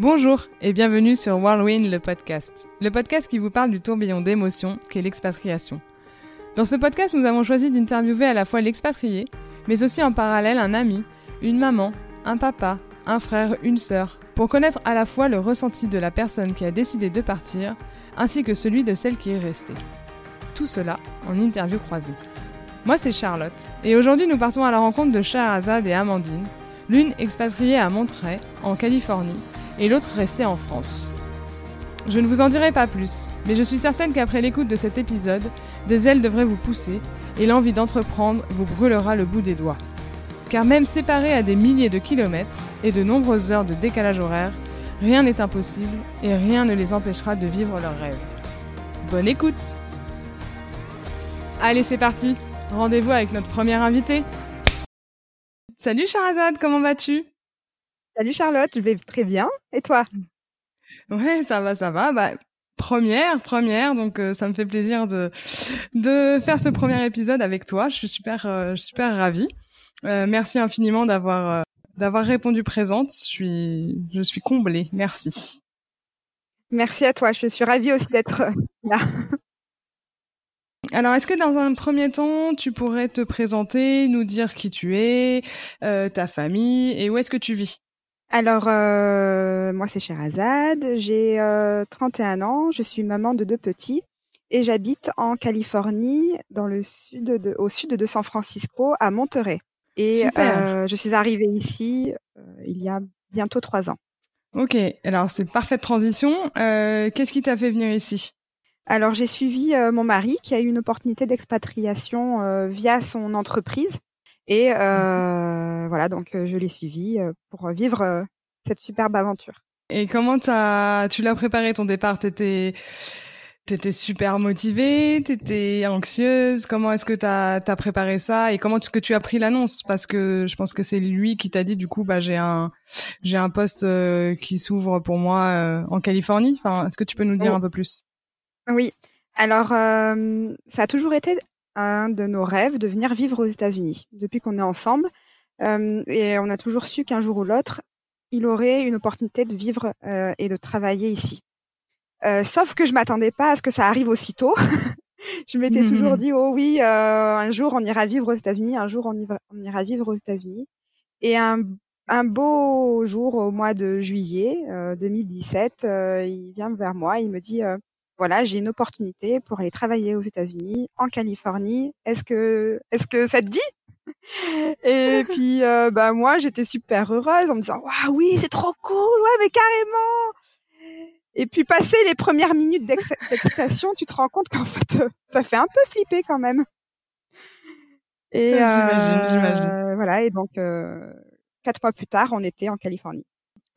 Bonjour et bienvenue sur Whirlwind le podcast, le podcast qui vous parle du tourbillon d'émotions qu'est l'expatriation. Dans ce podcast, nous avons choisi d'interviewer à la fois l'expatrié, mais aussi en parallèle un ami, une maman, un papa, un frère, une sœur, pour connaître à la fois le ressenti de la personne qui a décidé de partir, ainsi que celui de celle qui est restée. Tout cela en interview croisée. Moi c'est Charlotte, et aujourd'hui nous partons à la rencontre de Shahrazad et Amandine, l'une expatriée à Monterey, en Californie, et l'autre restée en France. Je ne vous en dirai pas plus, mais je suis certaine qu'après l'écoute de cet épisode, des ailes devraient vous pousser et l'envie d'entreprendre vous brûlera le bout des doigts. Car même séparés à des milliers de kilomètres et de nombreuses heures de décalage horaire, rien n'est impossible et rien ne les empêchera de vivre leurs rêves. Bonne écoute Allez, c'est parti Rendez-vous avec notre première invitée. Salut Charazade, comment vas-tu? Salut Charlotte, je vais très bien. Et toi? Ouais, ça va, ça va. Bah, première, première, donc euh, ça me fait plaisir de de faire ce premier épisode avec toi. Je suis super, euh, super ravie. Euh, merci infiniment d'avoir d'avoir répondu présente. Je suis je suis comblée. Merci. Merci à toi. Je suis ravie aussi d'être là. Alors, est-ce que dans un premier temps, tu pourrais te présenter, nous dire qui tu es, ta famille et où est-ce que tu vis? Alors, euh, moi, c'est Sherazade, j'ai euh, 31 ans, je suis maman de deux petits et j'habite en Californie, dans le sud de, au sud de San Francisco, à Monterey. Et euh, je suis arrivée ici euh, il y a bientôt trois ans. Ok, alors c'est parfaite transition. Euh, qu'est-ce qui t'a fait venir ici? Alors, j'ai suivi mon mari qui a eu une opportunité d'expatriation via son entreprise. Et euh, voilà, donc euh, je l'ai suivi euh, pour vivre cette superbe aventure. Et comment as, tu l'as préparé ton départ? T'étais T'étais super motivée, t'étais anxieuse? Comment est-ce que t'as as préparé ça? Et comment est-ce que tu as pris l'annonce? Parce que je pense que c'est lui qui t'a dit du coup, bah j'ai un j'ai un poste qui s'ouvre pour moi en Californie. Enfin, est-ce que tu peux nous dire oh. un peu plus? Oui. Alors, ça a toujours été un de nos rêves de venir vivre aux États-Unis depuis qu'on est ensemble. Euh, et on a toujours su qu'un jour ou l'autre, il aurait une opportunité de vivre euh, et de travailler ici. Euh, sauf que je m'attendais pas à ce que ça arrive aussitôt. je m'étais toujours dit oh oui, un jour on ira vivre aux États-Unis, un jour on, on ira vivre aux États-Unis. Et un, un beau jour au mois de juillet 2017, il vient vers moi, il me dit voilà, j'ai une opportunité pour aller travailler aux États-Unis, en Californie. Est-ce que, est-ce que ça te dit? Et puis, euh, bah moi, j'étais super heureuse en me disant, waouh, oui, c'est trop cool, ouais, mais carrément. Et puis, passer les premières minutes d'excitation, tu te rends compte qu'en fait, euh, ça fait un peu flipper quand même. Et j'imagine, j'imagine. Euh, voilà, et donc quatre mois plus tard, on était en Californie.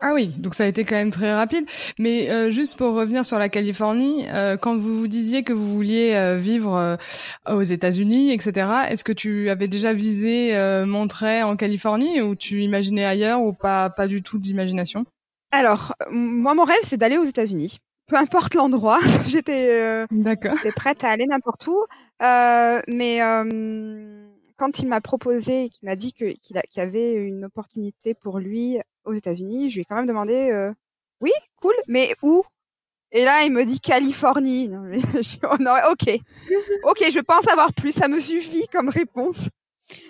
Ah oui, donc ça a été quand même très rapide. Mais euh, juste pour revenir sur la Californie, euh, quand vous vous disiez que vous vouliez euh, vivre aux États-Unis, etc., est-ce que tu avais déjà visé Monterey en Californie ou tu imaginais ailleurs ou pas, pas du tout d'imagination? Alors, moi, mon rêve, c'est d'aller aux États-Unis. Peu importe l'endroit, j'étais prête à aller n'importe où. mais quand il m'a proposé, qu'il m'a dit qu'il y avait une opportunité pour lui aux États-Unis, je lui ai quand même demandé, euh, oui, cool, mais où? Et là, il me dit Californie. Non, mais oh ok, ok, je pense avoir plus, ça me suffit comme réponse.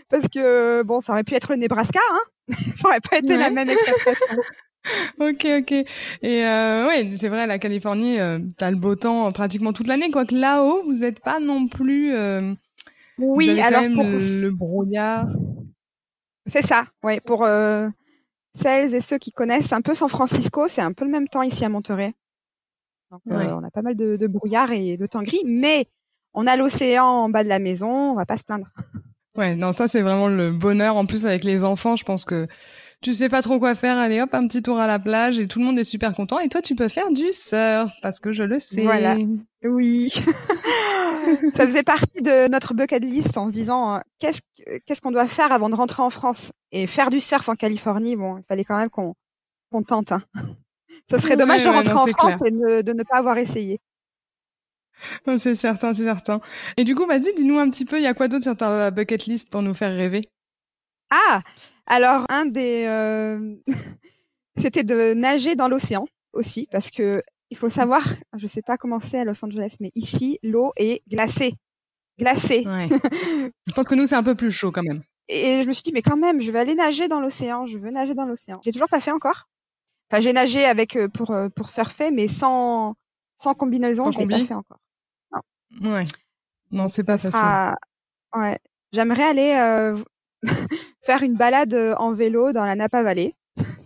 Parce que bon, ça aurait pu être le Nebraska, hein ça aurait pas été la même expression. ok, ok. Et euh, ouais, c'est vrai, la Californie, euh, t'as le beau temps pratiquement toute l'année, quoique là-haut, vous n'êtes pas non plus. Euh, oui, alors pour le, brouillard. C'est ça, ouais. Pour euh, celles et ceux qui connaissent un peu San Francisco, c'est un peu le même temps ici à Monterey. Donc, euh, on a pas mal de, de, brouillard et de temps gris, mais on a l'océan en bas de la maison, on va pas se plaindre. Ouais, non, ça c'est vraiment le bonheur. En plus avec les enfants, je pense que tu sais pas trop quoi faire, allez hop, un petit tour à la plage et tout le monde est super content. Et toi, tu peux faire du surf parce que je le sais. Voilà. Oui. ça faisait partie de notre bucket list en se disant euh, qu'est-ce qu'est-ce qu'on doit faire avant de rentrer en France? Et faire du surf en Californie. Bon, il fallait quand même qu'on qu'on tente. Hein. Ça serait dommage de rentrer en France et de, ne pas avoir essayé. c'est certain, c'est certain. Et du coup, vas-y, dis-nous un petit peu, il y a quoi d'autre sur ta bucket list pour nous faire rêver? Ah, alors un des euh, c'était de nager dans l'océan aussi, parce que il faut savoir, je sais pas comment c'est à Los Angeles, mais ici, l'eau est glacée. Glacée. Ouais. je pense que nous, c'est un peu plus chaud quand même. Et je me suis dit, mais quand même, je vais aller nager dans l'océan, je veux nager dans l'océan. J'ai toujours pas fait encore. Enfin, j'ai nagé avec euh, pour euh, pour surfer, mais sans sans combinaison, je l'ai pas fait encore. Non. Ouais. Non, c'est pas ça. Ouais. J'aimerais aller euh, faire une balade en vélo dans la Napa Valley.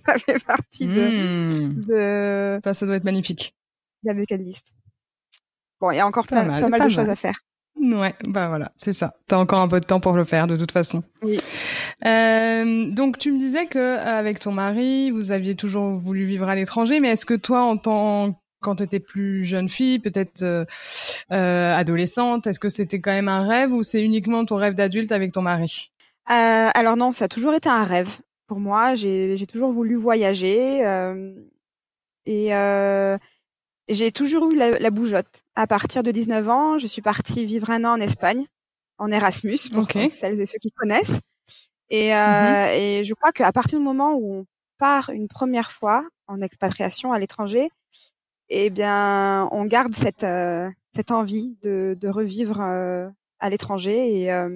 Ça fait partie de, mmh. de... Ça, ça doit être magnifique. De la bucket list. Bon, il y a encore pas, mal, pas mal de choses à faire. Ouais, bah voilà, c'est ça. T'as encore un peu de temps pour le faire, de toute façon. Oui. Euh, donc tu me disais que avec ton mari, vous aviez toujours voulu vivre à l'étranger, mais est-ce que toi, en tant quand tu étais plus jeune fille, peut-être euh, euh, adolescente, est-ce que c'était quand même un rêve ou c'est uniquement ton rêve d'adulte avec ton mari? Euh, Alors non, ça a toujours été un rêve pour moi. J'ai toujours voulu voyager euh, et euh, j'ai toujours eu la, la, bougeotte. À partir de 19 ans, je suis partie vivre un an en Espagne, en Erasmus, pour celles et ceux qui connaissent. Et, euh, mm-hmm. et je crois qu'à partir du moment où on part une première fois en expatriation à l'étranger, eh bien, on garde cette euh, cette envie de, de revivre euh, à l'étranger et euh,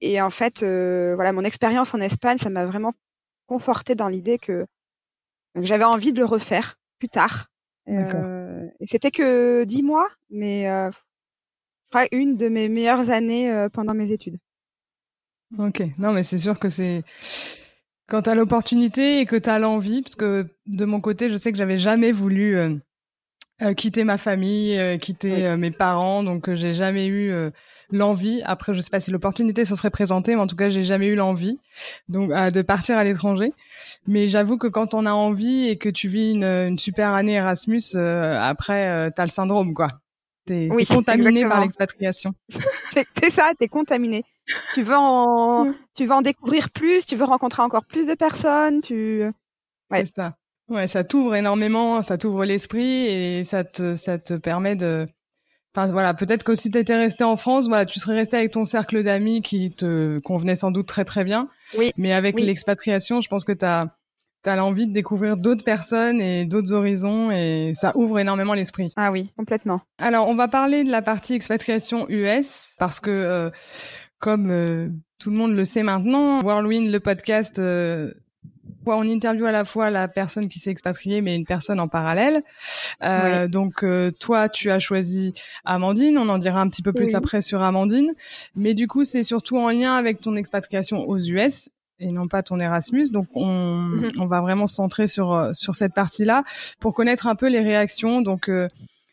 et en fait, voilà, mon expérience en Espagne, ça m'a vraiment conforté dans l'idée que, que j'avais envie de le refaire plus tard. et c'était que dix mois, mais je crois une de mes meilleures années pendant mes études. Ok, non mais c'est sûr que c'est quand tu as l'opportunité et que tu as l'envie, parce que de mon côté, je sais que j'avais jamais voulu euh, euh, quitter ma famille, euh, quitter mes parents, donc j'ai jamais eu l'envie. Après, je sais pas si l'opportunité se serait présentée, mais en tout cas, j'ai jamais eu l'envie donc de partir à l'étranger. Mais j'avoue que quand on a envie et que tu vis une, une super année Erasmus, après, tu as le syndrome, quoi. T'es oui, contaminé par l'expatriation. c'est ça, t'es contaminé. Tu veux en, tu veux en découvrir plus, tu veux rencontrer encore plus de personnes, tu. Ouais. C'est ça. Ouais, ça t'ouvre énormément, ça t'ouvre l'esprit et ça te, ça te permet de. Enfin voilà, peut-être que si t'étais resté en France, voilà, tu serais resté avec ton cercle d'amis qui te convenait sans doute très très bien. Oui. Mais avec l'expatriation, je pense que t'as t'as l'envie de découvrir d'autres personnes et d'autres horizons et ça ouvre énormément l'esprit. Ah oui, complètement. Alors, on va parler de la partie expatriation US parce que euh, comme euh, tout le monde le sait maintenant, Whirlwind, le podcast, euh, on interviewe à la fois la personne qui s'est expatriée, mais une personne en parallèle. Euh, Donc, euh, toi, tu as choisi Amandine. On en dira un petit peu plus après sur Amandine. Mais du coup, c'est surtout en lien avec ton expatriation aux US et non pas ton Erasmus. Donc on, mhm. on va vraiment se centrer sur euh, sur cette partie-là pour connaître un peu les réactions. Donc euh,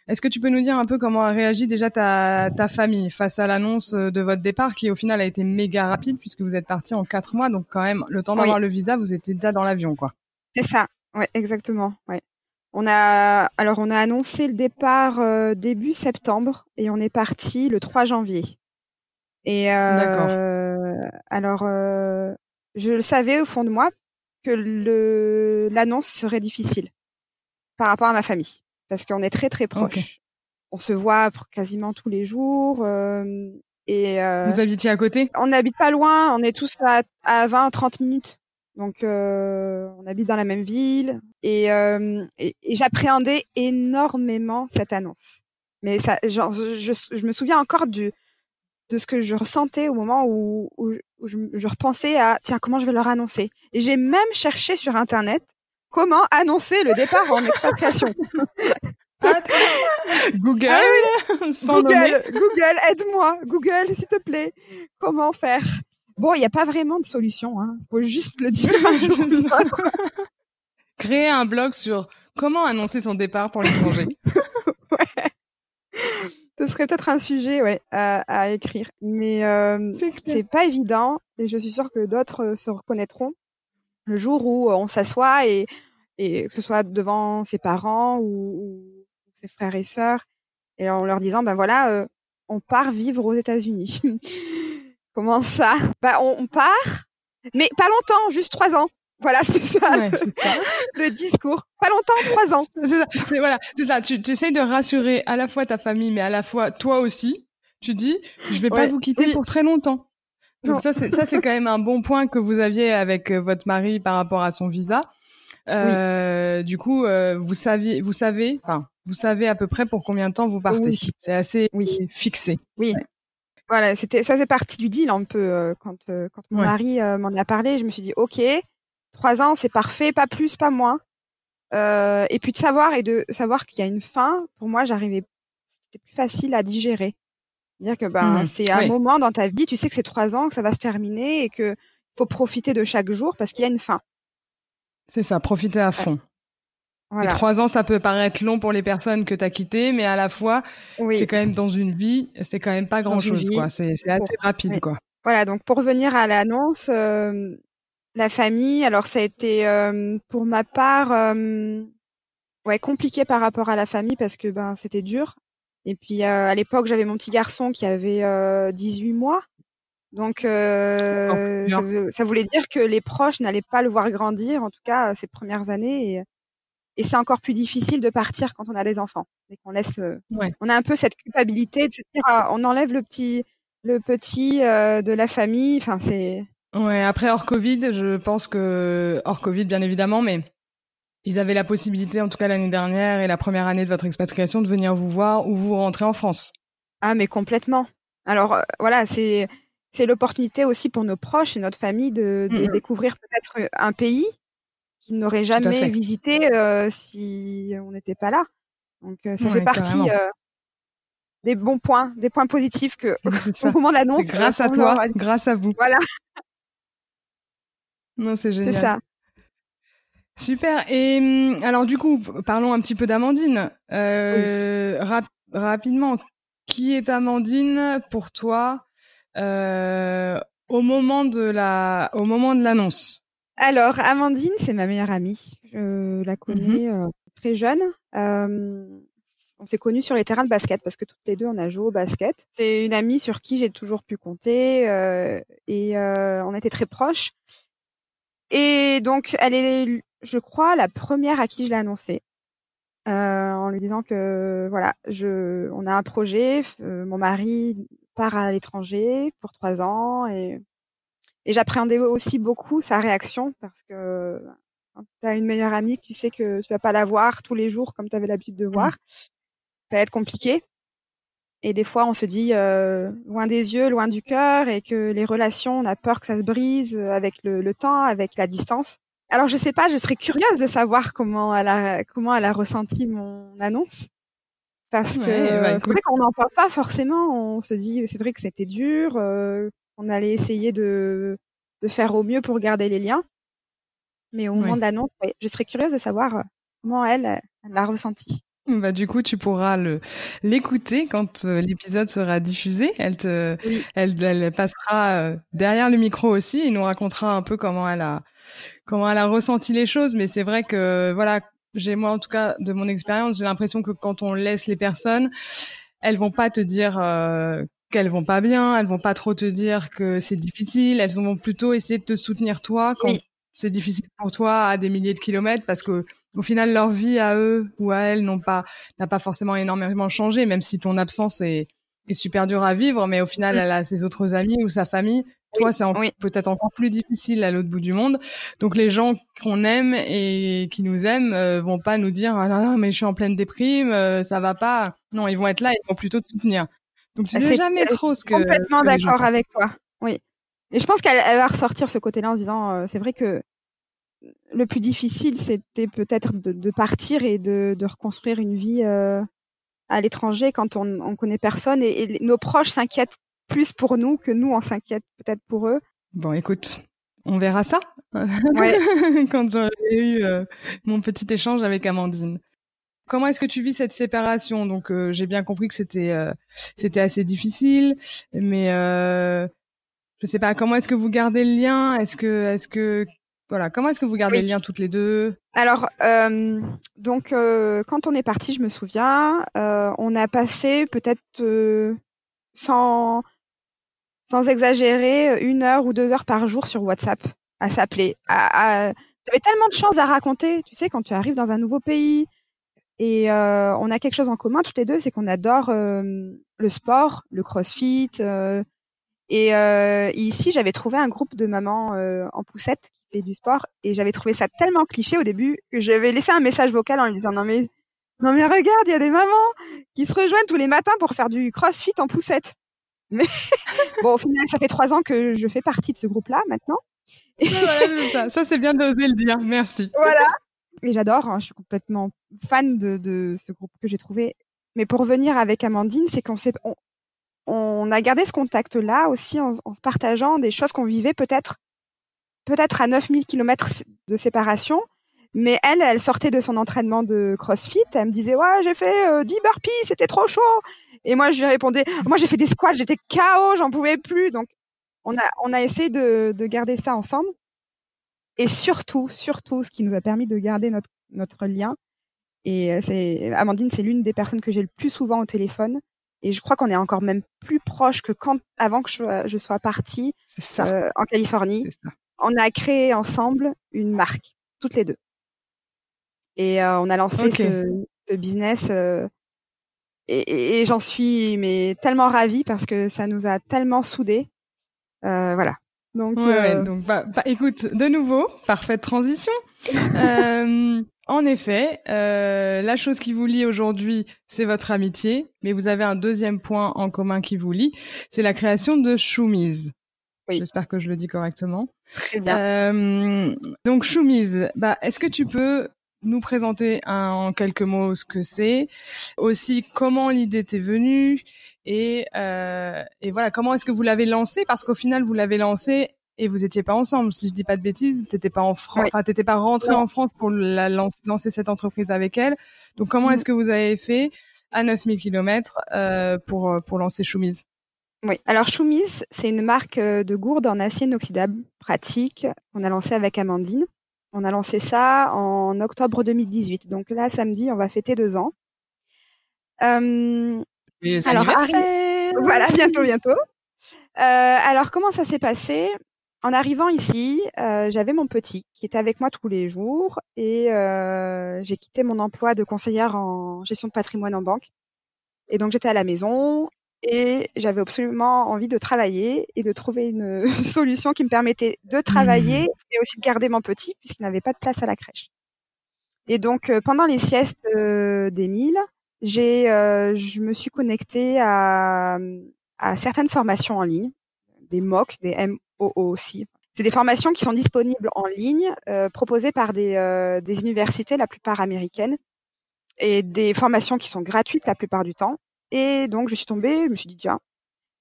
est-ce que tu peux nous dire un peu comment a réagi déjà ta, ta famille face à l'annonce de votre départ qui au final a été méga rapide puisque vous êtes parti en quatre mois donc quand même le temps d'avoir le visa vous étiez déjà dans l'avion quoi. C'est ça, ouais exactement, ouais. On a alors on a annoncé le départ euh, début septembre et on est parti le 3 janvier. Et euh, alors je le savais au fond de moi que le l'annonce serait difficile par rapport à ma famille parce qu'on est très très proches. On se voit quasiment tous les jours euh, et euh, vous habitiez à côté? On n'habite pas loin, on est tous à, à 20 30 minutes. Donc euh, on habite dans la même ville et, euh, et, et j'appréhendais énormément cette annonce. Mais ça, genre, je, je, me souviens encore du de ce que je ressentais au moment où, où, je, je, repensais à tiens comment je vais leur annoncer? Et j'ai même cherché sur internet comment annoncer le départ en expatriation? Google, ah Google, Google, aide-moi, Google, s'il te plaît. Comment faire? Bon, il n'y a pas vraiment de solution. Hein. Faut juste le dire un jour. Créer un blog sur comment annoncer son départ pour l'étranger. ouais ce serait peut-être un sujet ouais, à, à écrire. Mais euh, c'est pas évident et je suis sûre que d'autres euh, se reconnaîtront le jour où euh, on s'assoit et, et que ce soit devant ses parents ou, ou, ses frères et sœurs et en leur disant ben voilà euh, on part vivre aux États-Unis. Comment ça? Bah on, on part, mais pas longtemps, juste trois ans. Voilà, c'est ça, le, discours. Pas longtemps, trois ans. C'est ça. Voilà, c'est ça. Tu, tu essayes de rassurer à la fois ta famille, mais à la fois toi aussi. Tu dis, je vais pas vous quitter pour très longtemps. Donc ça, c'est ça, c'est quand même un bon point que vous aviez avec euh, votre mari par rapport à son visa. Euh, Du coup, euh, vous saviez, vous savez, enfin, vous savez à peu près pour combien de temps vous partez. Oui. C'est assez Oui. fixé. Oui. Ouais. Voilà, c'était ça c'est parti du deal un peu euh, quand euh, quand mon Ouais. mari euh, m'en a parlé, je me suis dit ok, trois ans c'est parfait, pas plus, pas moins. Euh, et puis de savoir et de savoir qu'il y a une fin, pour moi j'arrivais, c'était plus facile à digérer. Dire que ben Mhm. c'est un Oui. moment dans ta vie, tu sais que c'est trois ans, que ça va se terminer et que faut profiter de chaque jour parce qu'il y a une fin. C'est ça, profitez à fond. Et Voilà. trois ans, ça peut paraître long pour les personnes que tu as quittées, mais à la fois, Oui. c'est quand même dans une vie, c'est quand même pas Dans grand une chose, vie. quoi. C'est c'est assez rapide, Oui. quoi. Voilà, donc pour revenir à l'annonce, euh, la famille, alors ça a été euh, pour ma part euh, ouais compliqué par rapport à la famille parce que ben c'était dur. Et puis euh, à l'époque j'avais mon petit garçon qui avait euh, 18 mois, donc euh, ça, voulait dire que les proches n'allaient pas le voir grandir, en tout cas ces premières années. Et, et c'est encore plus difficile de partir quand on a des enfants et qu'on laisse. euh, Ouais. On a un peu cette culpabilité de se dire ah, on enlève le petit le petit euh, de la famille. Enfin, c'est Ouais, après hors Covid, je pense que hors Covid bien évidemment, mais ils avaient la possibilité, en tout cas l'année dernière et la première année de votre expatriation, de venir vous voir ou vous rentrer en France. ah mais complètement. Alors euh, voilà, c'est c'est l'opportunité aussi pour nos proches et notre famille de, de Mhm. découvrir peut-être un pays qu'ils n'auraient jamais visité euh, si on n'était pas là. Donc euh, ça Ouais, fait partie des bons points, des points positifs que C'est au moment de l'annonce. C'est grâce à toi, grâce à vous. Voilà, Non, c'est c'est génial. ça. Super. Et hum, alors du coup, parlons un petit peu d'Amandine. Euh, rap- rapidement, qui est Amandine pour toi euh, au moment de la, au moment de l'annonce? Alors, Amandine, c'est ma meilleure amie. Je la connais euh, très jeune. Euh, on s'est connus sur les terrains de basket parce que toutes les deux, on a joué au basket. C'est une amie sur qui j'ai toujours pu compter euh, et euh, on était très proches. Et donc, elle est, je crois, la première à qui je l'ai annoncé. Euh, en lui disant que voilà, je, on a un projet, euh, mon mari part à l'étranger pour trois ans et et j'appréhendais aussi beaucoup sa réaction parce que quand tu as une meilleure amie que tu sais que tu vas pas la voir tous les jours comme tu avais l'habitude de voir, ça va être compliqué. Et des fois, on se dit euh, loin des yeux, loin du cœur, et que les relations, on a peur que ça se brise avec le, le temps, avec la distance. Alors, je sais pas, je serais curieuse de savoir comment elle a comment elle a ressenti mon annonce, parce que bah, c'est vrai qu'on n'en parle pas forcément. On se dit, c'est vrai que c'était dur, euh, on allait essayer de de faire au mieux pour garder les liens, mais au moment Ouais. de l'annonce, ouais, je serais curieuse de savoir euh, comment elle l'a ressenti. Bah du coup, tu pourras le l'écouter quand euh, l'épisode sera diffusé. Elle te, Oui. elle, elle passera euh, derrière le micro aussi et nous racontera un peu comment elle a, comment elle a ressenti les choses. Mais c'est vrai que voilà, j'ai moi en tout cas de mon expérience, j'ai l'impression que quand on laisse les personnes, elles vont pas te dire euh, qu'elles vont pas bien, elles vont pas trop te dire que c'est difficile. Elles vont plutôt essayer de te soutenir toi quand Oui. c'est difficile pour toi à des milliers de kilomètres parce que au final leur vie à eux ou à elles n'ont pas n'a pas forcément énormément changé même si ton absence est est super dure à vivre mais au final Mm. elle a ses autres amis ou sa famille toi c'est en- oui. peut-être encore plus difficile à l'autre bout du monde donc les gens qu'on aime et qui nous aiment euh, vont pas nous dire ah non, non mais je suis en pleine déprime euh, ça va pas non ils vont être là ils vont plutôt te soutenir donc tu Ah, sais jamais trop ce que complètement d'accord avec toi. Oui. Et je pense qu'elle elle va ressortir ce côté-là en se disant, euh, c'est vrai que le plus difficile, c'était peut-être de, de partir et de, de reconstruire une vie euh, à l'étranger quand on, on connaît personne et, et nos proches s'inquiètent plus pour nous que nous on s'inquiète peut-être pour eux. bon écoute on verra ça Ouais. quand j'aurai eu euh, mon petit échange avec Amandine. Comment est-ce que tu vis cette séparation? Donc euh, j'ai bien compris que c'était euh, c'était assez difficile, mais euh, je sais pas comment est-ce que vous gardez le lien? Est-ce que est-ce que voilà comment est-ce que vous gardez Oui. le lien toutes les deux? Alors, euh, donc, euh, quand on est parti, je me souviens, euh, on a passé peut-être euh, sans, sans exagérer une heure ou deux heures par jour sur WhatsApp à s'appeler. À, à... J'avais tellement de choses à raconter, tu sais, quand tu arrives dans un nouveau pays et euh, on a quelque chose en commun toutes les deux, c'est qu'on adore euh, le sport, le CrossFit. Et euh, ici, j'avais trouvé un groupe de mamans euh, en poussette qui fait du sport et j'avais trouvé ça tellement cliché au début que j'avais laissé un message vocal en lui disant non mais non mais regarde, il y a des mamans qui se rejoignent tous les matins pour faire du crossfit en poussette. Mais bon, au final, ça fait trois ans que je fais partie de ce groupe-là maintenant. ça, ça c'est bien d'oser le dire. Merci. Voilà. Et j'adore. Hein, je suis complètement fan de, de ce groupe que j'ai trouvé. Mais pour revenir avec Amandine, c'est qu'on s'est, on, on a gardé ce contact-là aussi en, en, partageant des choses qu'on vivait peut-être peut-être à 9000 km de séparation. Mais elle, elle sortait de son entraînement de CrossFit. Elle me disait, ouais, j'ai fait euh, 10 burpees, c'était trop chaud. Et moi, je lui répondais, moi, j'ai fait des squats, j'étais KO, j'en pouvais plus. Donc, on a, on a essayé de, de garder ça ensemble. Et surtout, surtout, ce qui nous a permis de garder notre, notre lien. Et euh, c'est, Amandine, c'est l'une des personnes que j'ai le plus souvent au téléphone. Et je crois qu'on est encore même plus proche que quand, avant que je, je sois partie euh, en Californie. Ça. On a créé ensemble une marque, toutes les deux. Et euh, on a lancé okay. ce, ce, business. Euh, et, et, et j'en suis mais tellement ravie parce que ça nous a tellement soudés. Euh, voilà. Donc, ouais, ouais, donc bah, bah, écoute, de nouveau, parfaite transition. En effet, euh, la chose qui vous lie aujourd'hui, c'est votre amitié, mais vous avez un deuxième point en commun qui vous lie, c'est la création de Choumise. Oui. J'espère que je le dis correctement. Très bien. Euh, donc Choumise, bah, est-ce que tu peux nous présenter un, en quelques mots ce que c'est, aussi comment l'idée t'est venue et, euh, et voilà comment est-ce que vous l'avez lancé? Parce qu'au final vous l'avez lancé et vous étiez pas ensemble. Si je dis pas de bêtises, t'étais pas en France, enfin t'étais pas rentré en France pour la lance, lancer cette entreprise avec elle. Donc comment est-ce que vous avez fait à 9000 km euh, pour pour lancer Choumise? Oui, alors Choumise, c'est une marque euh, de gourde en acier inoxydable pratique qu'on a lancé avec Amandine. On a lancé ça en octobre 2018. Donc là, samedi, on va fêter deux ans. Euh, alors, voilà, bientôt, bientôt. Euh, alors, comment ça s'est passé? En arrivant ici, euh, j'avais mon petit qui était avec moi tous les jours et euh, j'ai quitté mon emploi de conseillère en gestion de patrimoine en banque. Et donc j'étais à la maison et j'avais absolument envie de travailler et de trouver une solution qui me permettait de travailler mmh. et aussi de garder mon petit puisqu'il n'avait pas de place à la crèche. Et donc euh, pendant les siestes euh, j'ai, euh, je me suis connectée à, à certaines formations en ligne, des MOOC, des aussi. C'est des formations qui sont disponibles en ligne, euh, proposées par des, euh, des universités, la plupart américaines, et des formations qui sont gratuites la plupart du temps. Et donc, je suis tombée, je me suis dit, tiens,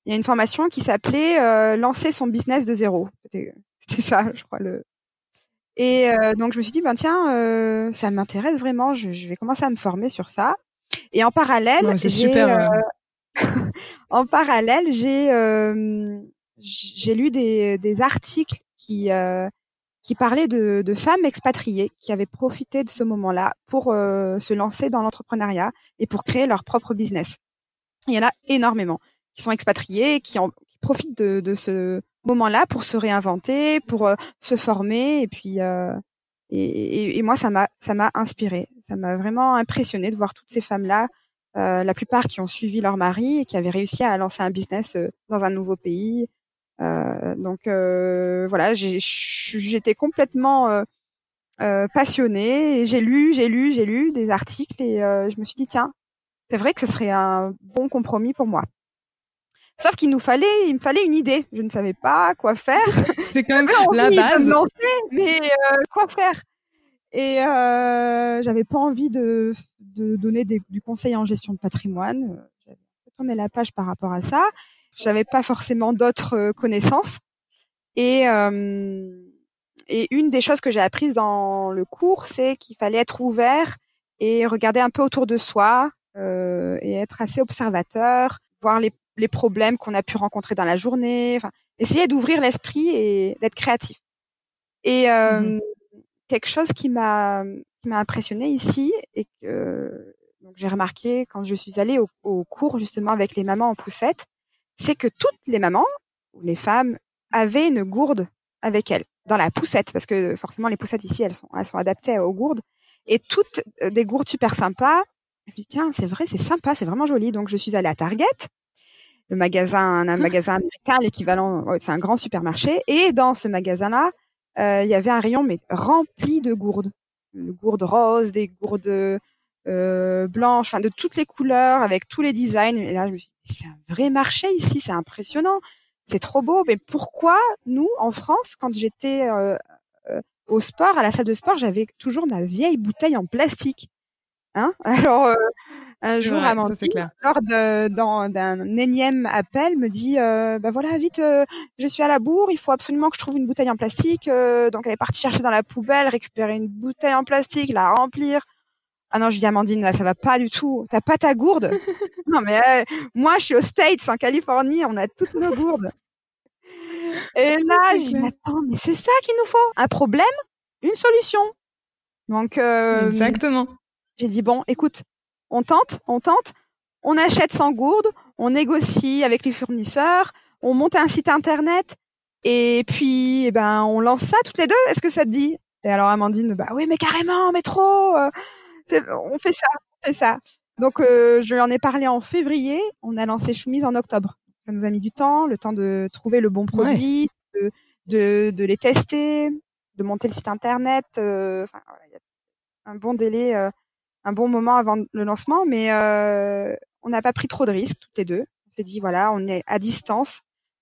il y a une formation qui s'appelait euh, Lancer son business de zéro. C'était ça, je crois, le, et euh, donc je me suis dit, ben tiens, euh, ça m'intéresse vraiment, je, je, vais commencer à me former sur ça. Et en parallèle, ouais, super. Euh... en parallèle, j'ai j'ai lu des, des articles qui qui parlaient de, de, femmes expatriées qui avaient profité de ce moment-là pour se lancer dans l'entrepreneuriat et pour créer leur propre business. Il y en a énormément qui sont expatriées, qui, en, profitent de, de ce moment-là pour se réinventer, pour euh, se former et puis euh, et, et, moi ça m'a ça m'a inspiré, ça m'a vraiment impressionné de voir toutes ces femmes-là, euh, la plupart qui ont suivi leur mari et qui avaient réussi à lancer un business euh, dans un nouveau pays. Euh, donc voilà, j'étais complètement passionnée. J'ai lu, j'ai lu, j'ai lu des articles et je me suis dit tiens, c'est vrai que ce serait un bon compromis pour moi. Sauf qu'il nous fallait, il me fallait une idée. Je ne savais pas quoi faire. C'est quand même la base. De lancer, mais euh, quoi faire? Et euh, j'avais pas envie de, de donner des, du conseil en gestion de patrimoine. J'avais tourné la page par rapport à ça. J'avais pas forcément d'autres euh, connaissances. Et euh, et une des choses que j'ai apprises dans le cours, c'est qu'il fallait être ouvert et regarder un peu autour de soi euh, et être assez observateur, voir les les problèmes qu'on a pu rencontrer dans la journée. Enfin, essayer d'ouvrir l'esprit et d'être créatif. Et euh, mmh quelque chose qui m'a qui m'a impressionné ici et que donc j'ai remarqué quand je suis allée au, au, cours justement avec les mamans en poussette, c'est que toutes les mamans ou les femmes avaient une gourde avec elles dans la poussette parce que forcément les poussettes ici elles sont elles sont adaptées aux gourdes et toutes euh, des gourdes super sympas. Je me dis tiens c'est vrai c'est sympa c'est vraiment joli donc je suis allée à Target le magasin, un, un magasin américain, l'équivalent, c'est un grand supermarché. Et dans ce magasin-là, euh, il y avait un rayon mais rempli de gourdes, de gourdes roses, des gourdes euh, blanches, enfin de toutes les couleurs, avec tous les designs. Et là, je me suis dit, c'est un vrai marché ici, c'est impressionnant, c'est trop beau. Mais pourquoi nous, en France, quand j'étais euh, euh au sport, à la salle de sport, j'avais toujours ma vieille bouteille en plastique. Hein? Alors euh, un jour, ouais, Amandine, lors d'un énième appel, me dit euh, bah voilà, vite, euh, je suis à la bourre, il faut absolument que je trouve une bouteille en plastique. Euh, donc elle est partie chercher dans la poubelle, récupérer une bouteille en plastique, la remplir. Ah non, je dis Amandine, là, ça va pas du tout. T'as pas ta gourde Non mais euh, moi, je suis aux States, en Californie, on a toutes nos gourdes. Et là, je dis attends, mais c'est ça qu'il nous faut. Un problème, une solution. Donc euh, exactement. J'ai dit bon, écoute, on tente, on tente, on achète sans gourde, on négocie avec les fournisseurs, on monte un site internet et puis eh ben on lance ça toutes les deux. Est-ce que ça te dit? Et alors Amandine, bah oui mais carrément, mais trop. Euh, on fait ça, on fait ça. Donc euh, je lui en ai parlé en février, on a lancé Choumise en octobre. Ça nous a mis du temps, le temps de trouver le bon produit, ouais. de, de, de, les tester, de monter le site internet. Euh, enfin, il y a un bon délai euh, un bon moment avant le lancement, mais euh, on n'a pas pris trop de risques toutes les deux. On s'est dit voilà, on est à distance,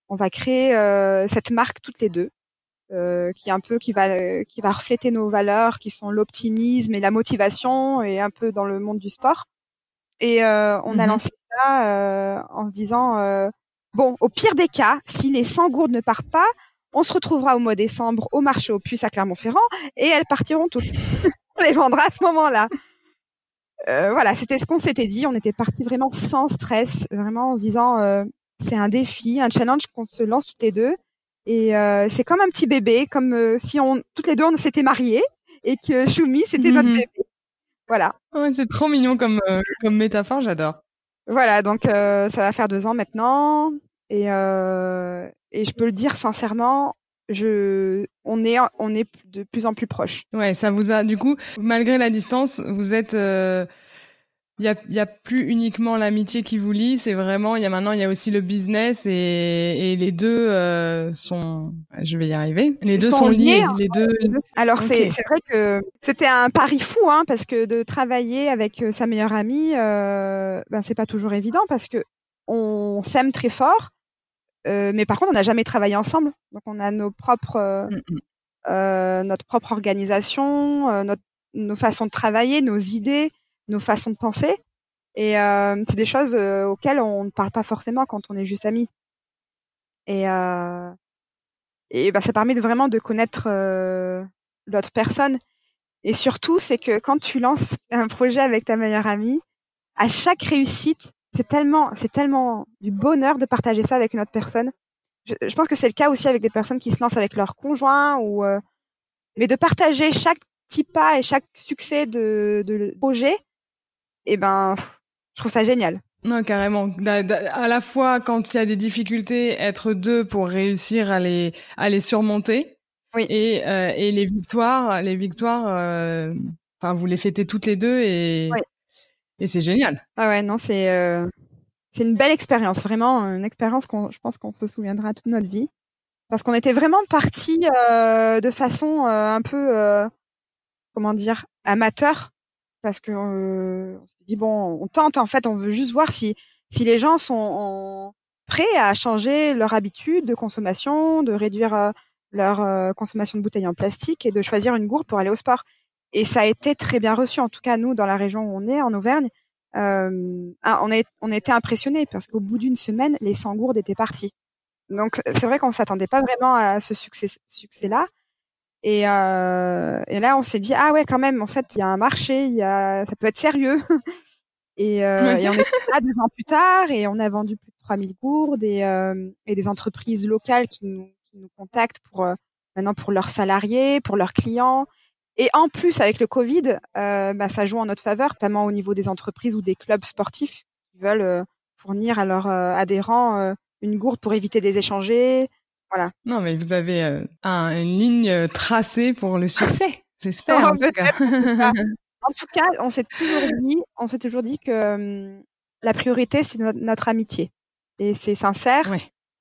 on va créer euh, cette marque toutes les deux, euh, qui est un peu qui va qui va refléter nos valeurs, qui sont l'optimisme et la motivation, et un peu dans le monde du sport. Et euh, on mm -hmm. a lancé ça euh, en se disant bon, au pire des cas, si les 100 gourdes ne partent pas, on se retrouvera au mois de décembre au marché aux puces à Clermont-Ferrand et elles partiront toutes. on les vendra à ce moment-là euh, voilà, c'était ce qu'on s'était dit. On était parti vraiment sans stress, vraiment en se disant euh, c'est un défi, un challenge qu'on se lance toutes les deux. Et euh, c'est comme un petit bébé, comme euh, si on toutes les deux on s'était mariés et que Choumi c'était mmh. notre bébé. Voilà. Ouais, c'est trop mignon comme euh, comme métaphore, j'adore. Voilà, donc ça va faire deux ans maintenant et et je peux le dire sincèrement, je, on est, on est de plus en plus proches. Ouais, ça vous a, du coup, malgré la distance, vous êtes, il y a, y a plus uniquement l'amitié qui vous lie, c'est vraiment, il y a maintenant, il y a aussi le business et, et les deux euh, sont, je vais y arriver, les Ils deux sont, sont liés, liés hein. les deux. Alors okay. c'est, vrai que c'était un pari fou, hein, parce que de travailler avec euh, sa meilleure amie, euh, ben c'est pas toujours évident parce que on s'aime très fort euh, mais par contre, on n'a jamais travaillé ensemble. Donc, on a nos propres, mmh euh, notre propre organisation, notre, nos façons de travailler, nos idées, nos façons de penser. Et euh, c'est des choses auxquelles on ne parle pas forcément quand on est juste amis. Et, et bah, ça permet de vraiment de connaître l'autre personne. Et surtout, c'est que quand tu lances un projet avec ta meilleure amie, à chaque réussite, c'est tellement, c'est tellement du bonheur de partager ça avec une autre personne. Je, je pense que c'est le cas aussi avec des personnes qui se lancent avec leur conjoint ou, euh, mais de partager chaque petit pas et chaque succès de, de projet, et eh ben, je trouve ça génial. Non, carrément. À la fois, quand il y a des difficultés, être deux pour réussir à les, à les surmonter. Oui. Et, euh, et les victoires, les victoires, euh, enfin, vous les fêtez toutes les deux et, oui. Et c'est génial. Ah ouais, non, c'est euh, c'est une belle expérience, vraiment une expérience qu'on, je pense qu'on se souviendra toute notre vie, parce qu'on était vraiment parti euh, de façon un peu, comment dire, amateur, parce que euh, on s'est dit bon, on tente en fait, on veut juste voir si si les gens sont prêts à changer leur habitude de consommation, de réduire euh, leur consommation de bouteilles en plastique et de choisir une gourde pour aller au sport. Et ça a été très bien reçu, en tout cas nous dans la région où on est, en Auvergne. Euh, ah, on, est, on était impressionnés parce qu'au bout d'une semaine, les 100 gourdes étaient parties. Donc c'est vrai qu'on s'attendait pas vraiment à ce succès, succès-là. Et, euh, et là, on s'est dit ah ouais quand même, en fait, il y a un marché, il y a, ça peut être sérieux. et, euh, et on est là deux ans plus tard et on a vendu plus de 3000 gourdes et, euh, et des entreprises locales qui nous, qui nous contactent pour euh, maintenant pour leurs salariés, pour leurs clients. Et en plus, avec le Covid, euh, bah, ça joue en notre faveur, notamment au niveau des entreprises ou des clubs sportifs qui veulent euh, fournir à leurs adhérents une gourde pour éviter des échangés. Voilà. Non, mais vous avez euh, un, une ligne tracée pour le succès, j'espère. en, tout cas. en tout cas, on s'est toujours dit, on s'est toujours dit que hum, la priorité c'est notre, notre, amitié et c'est sincère.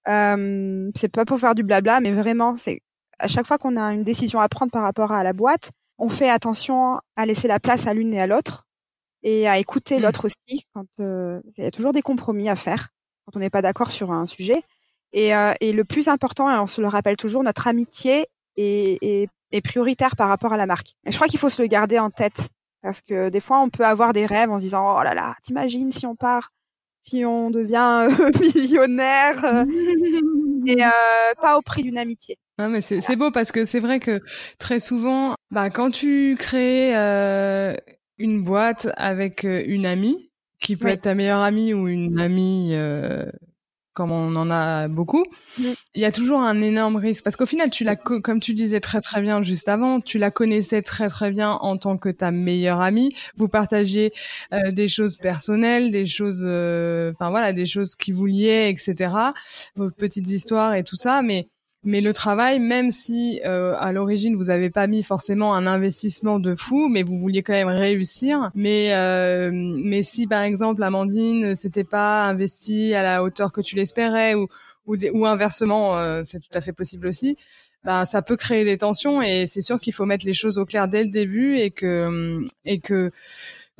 Euh, c'est pas pour faire du blabla, mais vraiment, c'est à chaque fois qu'on a une décision à prendre par rapport à la boîte, on fait attention à laisser la place à l'une et à l'autre et à écouter mmh. l'autre aussi. Quand euh, il y a toujours des compromis à faire quand on n'est pas d'accord sur un sujet. Et, euh, et, le plus important, et on se le rappelle toujours, notre amitié est, est, est prioritaire par rapport à la marque. Et je crois qu'il faut se le garder en tête parce que des fois, on peut avoir des rêves en se disant oh là là, t'imagines si on part, si on devient euh, millionnaire, euh, et euh, pas au prix d'une amitié. Non, mais c'est beau parce que c'est vrai que très souvent, bah, quand tu crées euh, une boîte avec une amie, qui peut être ta meilleure amie ou une amie euh, comme on en a beaucoup, il y a toujours un énorme risque parce qu'au final, tu la, comme tu disais très très bien juste avant, tu la connaissais très très bien en tant que ta meilleure amie. Vous partagiez euh, des choses personnelles, des choses, euh, enfin voilà, des choses qui vous liaient, etc. Vos petites histoires et tout ça, mais mais le travail, même si euh, à l'origine vous n'avez pas mis forcément un investissement de fou, mais vous vouliez quand même réussir. Mais euh, mais si par exemple Amandine s'était pas investie à la hauteur que tu l'espérais ou ou, ou inversement, euh, c'est tout à fait possible aussi. Ben, ça peut créer des tensions et c'est sûr qu'il faut mettre les choses au clair dès le début et que et que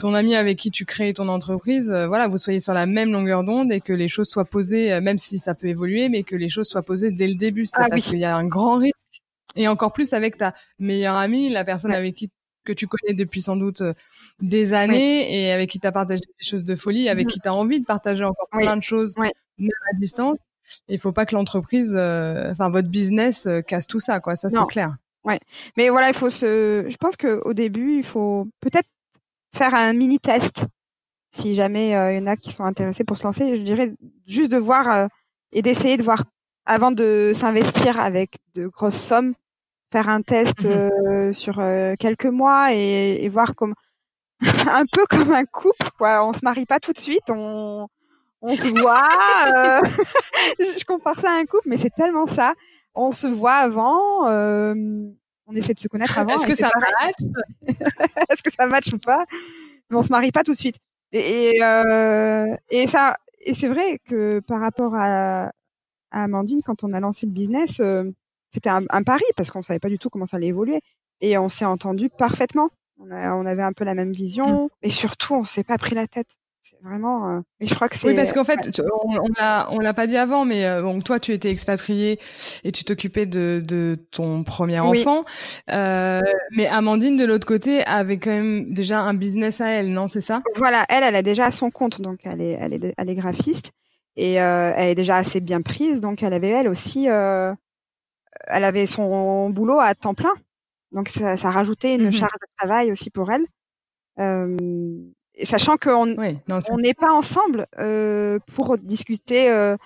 ton ami avec qui tu crées ton entreprise, euh, voilà, vous soyez sur la même longueur d'onde et que les choses soient posées, euh, même si ça peut évoluer, mais que les choses soient posées dès le début. C'est ah parce qu'il y a un grand risque. Et encore plus avec ta meilleure amie, la personne avec qui que tu connais depuis sans doute euh, des années et avec qui tu as partagé des choses de folie, avec mm-hmm. qui tu as envie de partager encore plein de choses, même à distance. Il faut pas que l'entreprise, enfin votre business casse tout ça, quoi. Ça c'est clair. Ouais, mais voilà, il faut se. Je pense que au début, il faut peut-être faire un mini test si jamais euh, il y en a qui sont intéressés pour se lancer. Je dirais juste de voir euh, et d'essayer de voir avant de s'investir avec de grosses sommes, faire un test mmh euh, sur quelques mois et, et voir comme un peu comme un couple quoi. On se marie pas tout de suite, on on se voit. je compare ça à un couple, mais c'est tellement ça. On se voit avant on essaie de se connaître avant. Est-ce que ça match? Est-ce que ça match ou pas? Mais on se marie pas tout de suite. Et, et, euh, et ça, et c'est vrai que par rapport à, à, Amandine, quand on a lancé le business, euh, c'était un, un, pari parce qu'on savait pas du tout comment ça allait évoluer. Et on s'est entendu parfaitement. On, a, on, avait un peu la même vision, mmh. et surtout, on s'est pas pris la tête c'est vraiment euh... mais je crois que c'est oui parce qu'en fait on, on l'a on l'a pas dit avant mais euh, bon toi tu étais expatrié et tu t'occupais de, de ton premier enfant. Euh, mais Amandine de l'autre côté avait quand même déjà un business à elle non c'est ça? Voilà elle elle a déjà son compte donc elle est elle est elle est graphiste et euh, elle est déjà assez bien prise donc elle avait elle aussi euh, elle avait son boulot à temps plein. Donc ça, ça rajoutait une mmh charge de travail aussi pour elle. Euh, sachant qu'on n'est pas ensemble euh, pour discuter, euh,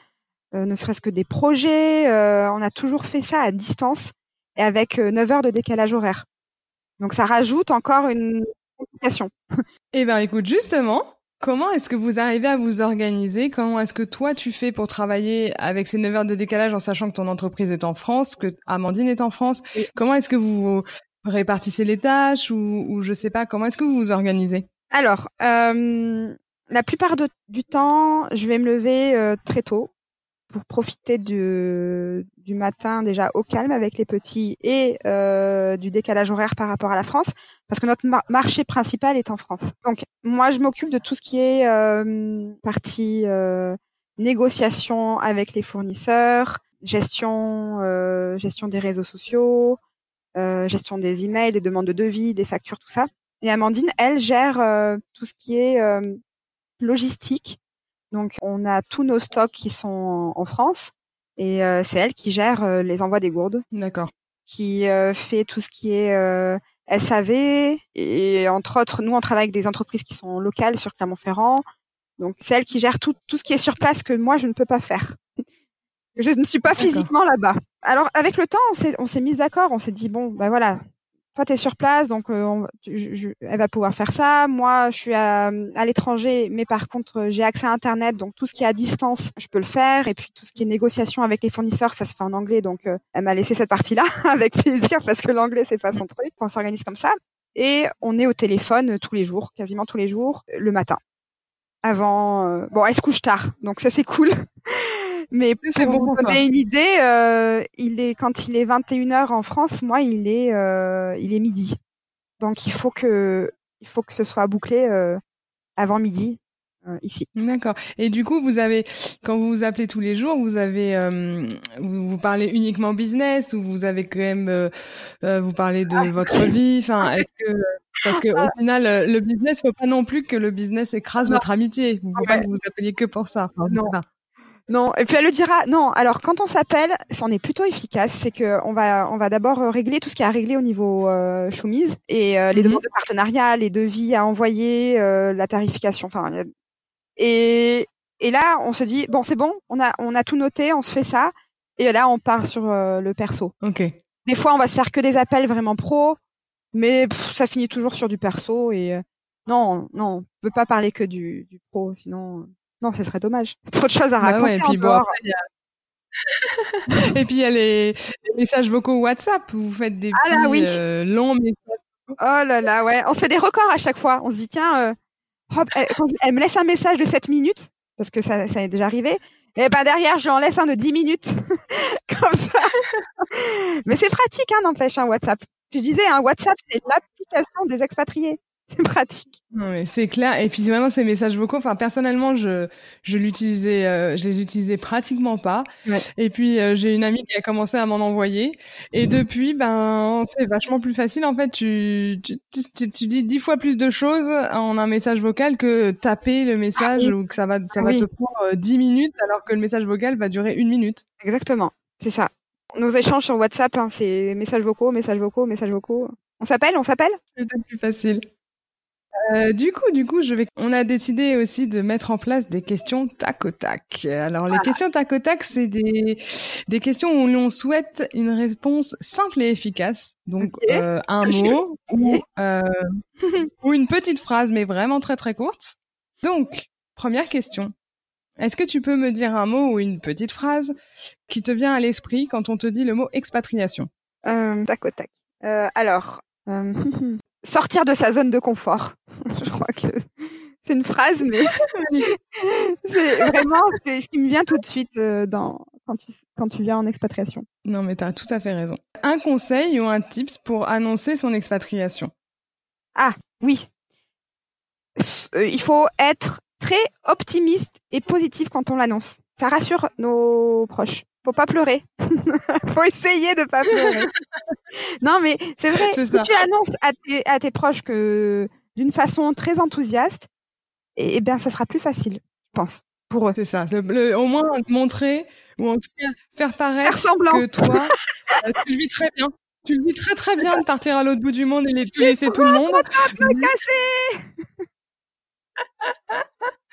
euh, ne serait-ce que des projets. on a toujours fait ça à distance et avec 9 heures de décalage horaire. Donc ça rajoute encore une complication. Eh ben écoute, justement, comment est-ce que vous arrivez à vous organiser? Comment est-ce que toi tu fais pour travailler avec ces 9 heures de décalage en sachant que ton entreprise est en France, que Amandine est en France? Comment est-ce que vous répartissez les tâches ou, ou je sais pas, comment est-ce que vous vous organisez? Alors, euh, la plupart du temps, je vais me lever euh, très tôt pour profiter du, matin déjà au calme avec les petits et euh, du décalage horaire par rapport à la France, parce que notre marché principal est en France. Donc, moi, je m'occupe de tout ce qui est partie négociation avec les fournisseurs, gestion, gestion des réseaux sociaux, gestion des emails, des demandes de devis, des factures, tout ça. Et Amandine, elle gère euh, tout ce qui est euh, logistique. Donc, on a tous nos stocks qui sont en, France et euh, c'est elle qui gère les envois des gourdes. D'accord. Qui fait tout ce qui est SAV et entre autres, nous on travaille avec des entreprises qui sont locales sur Clermont-Ferrand. Donc, c'est elle qui gère tout, tout ce qui est sur place que moi je ne peux pas faire. je ne suis pas physiquement là-bas. Alors, avec le temps, on s'est, on s'est mis d'accord. On s'est dit bon, ben voilà, toi, tu es sur place, donc euh, elle va pouvoir faire ça. Moi, je suis à, l'étranger, mais par contre, j'ai accès à Internet, donc tout ce qui est à distance, je peux le faire. Et puis tout ce qui est négociation avec les fournisseurs, ça se fait en anglais, donc euh, elle m'a laissé cette partie-là avec plaisir parce que l'anglais c'est pas son truc. On s'organise comme ça et on est au téléphone tous les jours, quasiment tous les jours, le matin. avant. euh, Bon, elle se couche tard, donc ça c'est cool. Mais pour bon vous toi. donner une idée, euh, il est quand il est 21h en France, moi il est euh, il est midi. Donc il faut que il faut que ce soit bouclé euh, avant midi euh, ici. D'accord. Et du coup, vous avez, quand vous vous appelez tous les jours, vous avez, euh, vous, vous parlez uniquement business ou vous avez quand même, euh, vous parlez de votre vie? Enfin, est-ce que, parce que au final, le business, faut pas non plus que le business écrase Non. votre amitié. Faut pas Ouais. que vous vous appeliez que pour ça. Enfin, Non. voilà. Non, et puis elle le dira. Non, alors quand on s'appelle, ça en est plutôt efficace. C'est que on va on va d'abord euh, régler tout ce qui est à régler au niveau euh, et euh, les Mhm. demandes de partenariat, les devis à envoyer, euh, la tarification. Enfin, et et là on se dit bon c'est bon, on a on a tout noté, on se fait ça. Et là on part sur euh, le perso. Ok. Des fois on va se faire que des appels vraiment pro, mais pff, ça finit toujours sur du perso et euh, non non on peut pas parler que du du pro sinon. Non, ce serait dommage. Trop de choses à Bah raconter. ouais, et puis bon, encore. après, il y a- et puis il y a les, les messages vocaux WhatsApp. Vous faites des Ah petits là, oui. euh, longs messages. Oh là là, ouais. On se fait des records à chaque fois. On se dit, tiens, euh, hop, elle, me laisse un message de 7 minutes, parce que ça, ça est déjà arrivé, et ben derrière, je lui en laisse un de 10 minutes. Comme ça. Mais c'est pratique, hein, n'empêche, un WhatsApp. Tu disais, un WhatsApp, c'est l'application des expatriés. C'est pratique. Non, mais c'est clair. Et puis vraiment ces messages vocaux. Enfin, personnellement, je je l'utilisais, euh, je les utilisais pratiquement pas. Ouais. Et puis euh, j'ai une amie qui a commencé à m'en envoyer. Et depuis, ben c'est vachement plus facile. En fait, tu tu, tu, tu dis dix fois plus de choses en un message vocal que taper le message Ah oui. ou que ça va ça Ah va oui. te prendre euh, dix minutes alors que le message vocal va durer une minute. Exactement. C'est ça. Nos échanges sur WhatsApp, hein, c'est messages vocaux, messages vocaux, messages vocaux. On s'appelle, on s'appelle? C'est plus facile. Euh, du coup, du coup, je vais. On a décidé aussi de mettre en place des questions tac au tac. Alors, les questions tac au tac, c'est des des questions où l'on souhaite une réponse simple et efficace. Donc, euh, un mot ou euh, ou une petite phrase, mais vraiment très très courte. Donc, première question. Est-ce que tu peux me dire un mot ou une petite phrase qui te vient à l'esprit quand on te dit le mot expatriation? Euh, tac au tac. Euh, alors, euh, sortir de sa zone de confort. Je crois que c'est une phrase, mais c'est vraiment ce qui me vient tout de suite euh, dans, quand, tu, quand tu viens en expatriation. Non, mais t'as tout à fait raison. Un conseil ou un tips pour annoncer son expatriation? Oui. S- euh, il faut être très optimiste et positif quand on l'annonce. Ça rassure nos proches. Faut pas pleurer. faut essayer de pas pleurer. non, mais c'est vrai. Si tu annonces à tes, à tes proches que d'une façon très enthousiaste, et, et ben ça sera plus facile, je pense, pour eux. C'est ça. le- au moins montrer ou en tout cas faire paraître Faire semblant. que toi, euh, tu le vis très bien. Tu le vis très très bien de partir à l'autre bout du monde et laisser tout le monde. Cassé?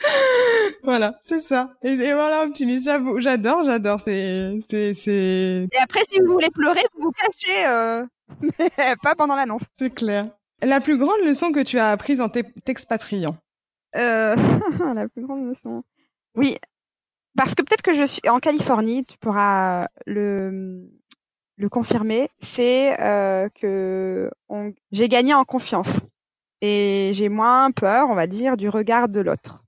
Voilà, c'est ça. Et, et voilà, optimiste. J'avoue, j'adore, j'adore. C'est, c'est, c'est, Et après, si vous voulez pleurer, vous vous cachez, euh, mais pas pendant l'annonce. c'est clair. La plus grande leçon que tu as apprise en t'ex- t'expatriant? Euh, la plus grande leçon. Oui, parce que peut-être que je suis en Californie, tu pourras le le confirmer. C'est euh, que on- j'ai gagné en confiance et j'ai moins peur, on va dire, du regard de l'autre.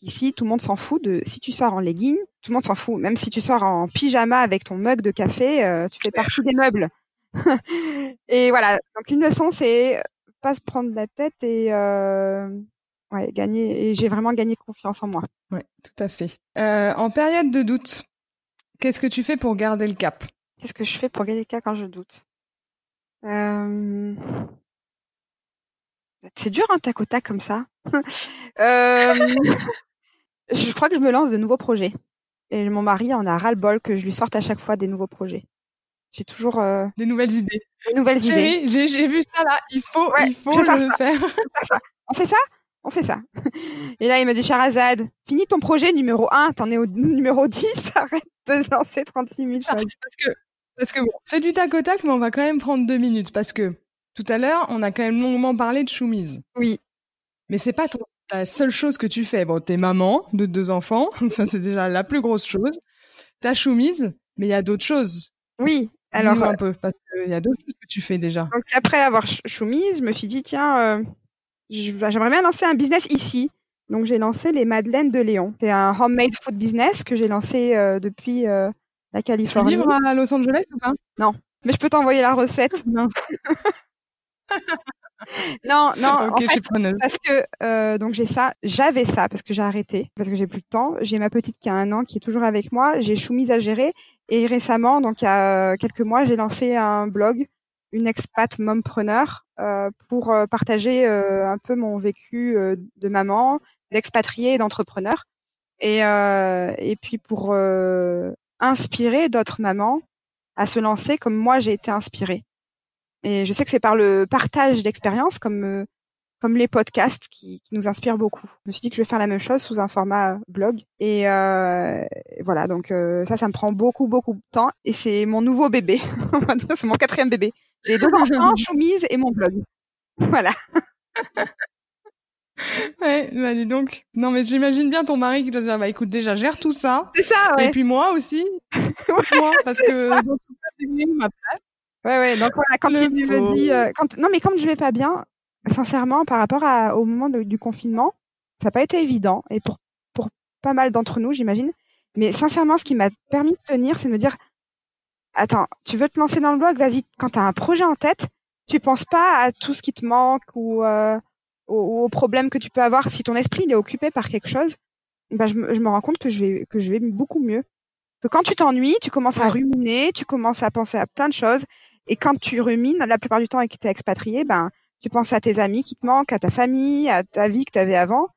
Qu'ici, tout le monde s'en fout de si tu sors en legging, tout le monde s'en fout. Même si tu sors en pyjama avec ton mug de café, euh, tu fais partie des meubles. et voilà. Donc une leçon, c'est pas se prendre la tête et euh, ouais, gagner. Et j'ai vraiment gagné confiance en moi. Ouais, tout à fait. Euh, en période de doute, qu'est-ce que tu fais pour garder le cap? Qu'est-ce que je fais pour gagner le cas quand je doute? C'est dur un tac au tac comme ça. euh... je crois que je me lance de nouveaux projets. Et mon mari en a ras-le-bol que je lui sorte à chaque fois des nouveaux projets. J'ai toujours euh, Des nouvelles idées. des nouvelles idées. J'ai, j'ai vu ça là. Il faut, Ouais, il faut faire le ça. faire. On fait ça? On fait ça. Et là, il me dit, Charazade, finis ton projet numéro 1, t'en es au numéro 10, arrête de lancer 36 000 Ça, choses. parce que, parce que bon, c'est du tac au tac, mais on va quand même prendre deux minutes parce que tout à l'heure, on a quand même longuement parlé de choumise. Oui. Mais c'est pas ton, ta seule chose que tu fais. Bon, t'es maman de deux enfants, ça c'est déjà la plus grosse chose. T'as choumise, mais il y a d'autres choses. Oui. Alors, Dis-moi un peu, parce qu'il y a d'autres choses que tu fais déjà. Donc après avoir ch- choumise, je me suis dit tiens, euh, j'aimerais bien lancer un business ici. Donc j'ai lancé les Madeleines de Léon. C'est un homemade food business que j'ai lancé euh, depuis euh, la Californie. Tu livres à Los Angeles ou pas? Non, mais je peux t'envoyer la recette. Non. non, non, en fait, parce que euh, donc j'ai ça, j'avais ça parce que j'ai arrêté parce que j'ai plus de temps. J'ai ma petite qui a un an qui est toujours avec moi. J'ai Choumise à gérer et récemment, donc il y a quelques mois, j'ai lancé un blog, une expat mompreneur, euh, pour euh, partager euh, un peu mon vécu euh, de maman, d'expatrié et d'entrepreneur, et euh, et puis pour euh, inspirer d'autres mamans à se lancer comme moi j'ai été inspirée. Et je sais que c'est par le partage d'expériences comme euh, comme les podcasts qui, qui nous inspirent beaucoup. Je me suis dit que je vais faire la même chose sous un format blog. Et, euh, et voilà, donc euh, ça, ça me prend beaucoup, beaucoup de temps. Et c'est mon nouveau bébé. C'est mon quatrième bébé. J'ai deux enfants, Choumise et mon blog. Voilà. Ouais, bah dis donc. Non, mais j'imagine bien ton mari qui doit dire, bah écoute, déjà, gère tout ça. C'est ça, Et ouais. puis moi aussi. moi, parce que ça. dans tout ça, ma place. Ouais, ouais. Donc voilà, quand Le il me dit, euh, quand non, mais comme je vais pas bien, sincèrement, par rapport à, au moment de- du confinement, ça n'a pas été évident et pour pour pas mal d'entre nous, j'imagine. Mais sincèrement, ce qui m'a permis de tenir, c'est de me dire, attends, tu veux te lancer dans le blog, vas-y. Quand tu as un projet en tête, tu penses pas à tout ce qui te manque ou euh, aux, aux problèmes que tu peux avoir. Si ton esprit il est occupé par quelque chose, ben je, me- je me rends compte que je vais que je vais beaucoup mieux. Que quand tu t'ennuies, tu commences à ruminer, tu commences à penser à plein de choses. Et quand tu rumines, la plupart du temps et que tu es expatrié, ben, tu penses à tes amis qui te manquent, à ta famille, à ta vie que tu avais avant.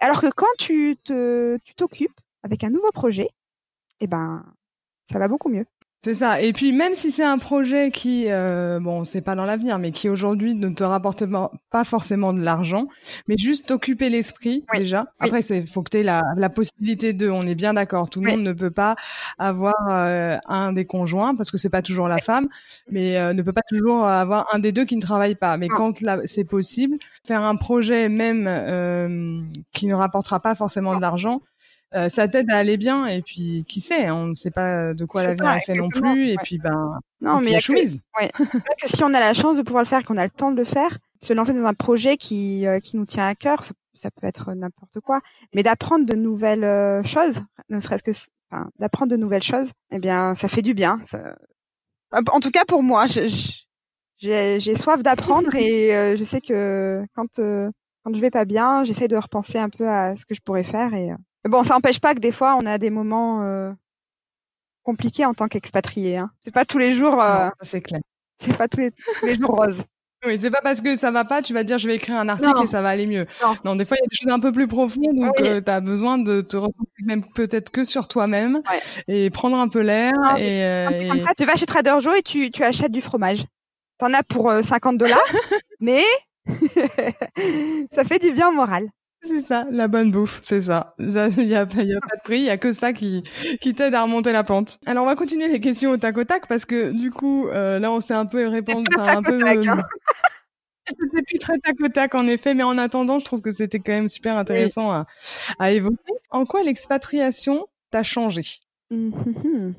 Alors que quand tu te, tu t'occupes avec un nouveau projet, eh ben, ça va beaucoup mieux. C'est ça. Et puis même si c'est un projet qui, euh, bon, c'est pas dans l'avenir, mais qui aujourd'hui ne te rapporte pas- forcément de l'argent, mais juste t'occuper l'esprit Oui. déjà. Oui. Après, c'est faut que tu aies la, la possibilité de. On est bien d'accord. Tout le Oui. monde ne peut pas avoir euh, un des conjoints parce que c'est pas toujours la femme, mais euh, ne peut pas toujours avoir un des deux qui ne travaille pas. Mais quand c'est possible, faire un projet même euh, qui ne rapportera pas forcément de l'argent. Euh, ça t'aide à aller bien et puis qui sait, on ne sait pas de quoi l'avenir est fait non plus et ouais. puis ben Non, mais il y la a que- vrai que si on a la chance de pouvoir le faire, qu'on a le temps de le faire, se lancer dans un projet qui, euh, qui nous tient à cœur, ça, ça peut être n'importe quoi, mais d'apprendre de nouvelles euh, choses, ne serait-ce que, enfin, d'apprendre de nouvelles choses, eh bien, ça fait du bien. ça- En tout cas, pour moi, je- je- j'ai j'ai soif d'apprendre et euh, je sais que quand, euh, quand je vais pas bien, j'essaie de repenser un peu à ce que je pourrais faire et, euh, mais bon, ça n'empêche pas que des fois, on a des moments euh, compliqués en tant qu'expatrié. Hein. C'est pas tous les jours. euh, Non, ça, c'est clair. c'est pas tous les, tous les jours roses. Oui, c'est pas parce que ça va pas, tu vas dire je vais écrire un article Non. et ça va aller mieux. Non. des fois il y a des choses un peu plus profondes où Oui. tu as besoin de te recentrer même peut-être que sur toi-même Ouais. et prendre un peu l'air Non, et, euh, et- comme ça, tu vas chez Trader Joe et tu, tu achètes du fromage. T'en as pour euh, 50 dollars, mais ça fait du bien au moral. C'est ça, la bonne bouffe, c'est ça. Il y a, y a pas de prix, il y a que ça qui qui t'aide à remonter la pente. Alors on va continuer les questions au tac au tac parce que du coup euh, là on s'est un peu enfin, un peu tac, hein. C'était plus très tac au tac en effet, mais en attendant, je trouve que c'était quand même super intéressant à, à évoquer. En quoi l'expatriation t'a changé? Mhm.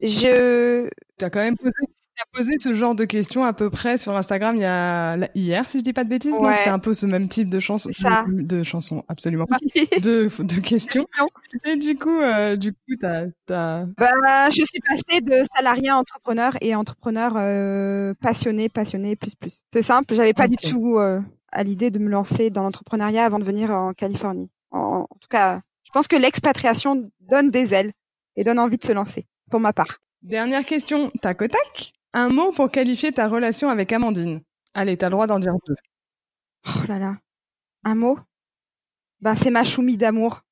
Je, Tu as quand même posé, t'as posé ce genre de questions à peu près sur Instagram il y a hier, si je dis pas de bêtises. Non, Ouais. c'était un peu ce même type de chanson, de, de chansons, absolument pas, de, de questions. Et du coup, euh, du coup, t'as, t'as... bah, je suis passée de salarié à entrepreneur et entrepreneur euh, passionné, passionné, plus plus. C'est simple, j'avais pas du tout euh, à l'idée de me lancer dans l'entrepreneuriat avant de venir en Californie. En, en tout cas, je pense que l'expatriation donne des ailes et donne envie de se lancer, pour ma part. Dernière question, tac au tac. Un mot pour qualifier ta relation avec Amandine. Allez, t'as le droit d'en dire deux. Oh là là. Un mot? Ben, c'est ma choumi d'amour.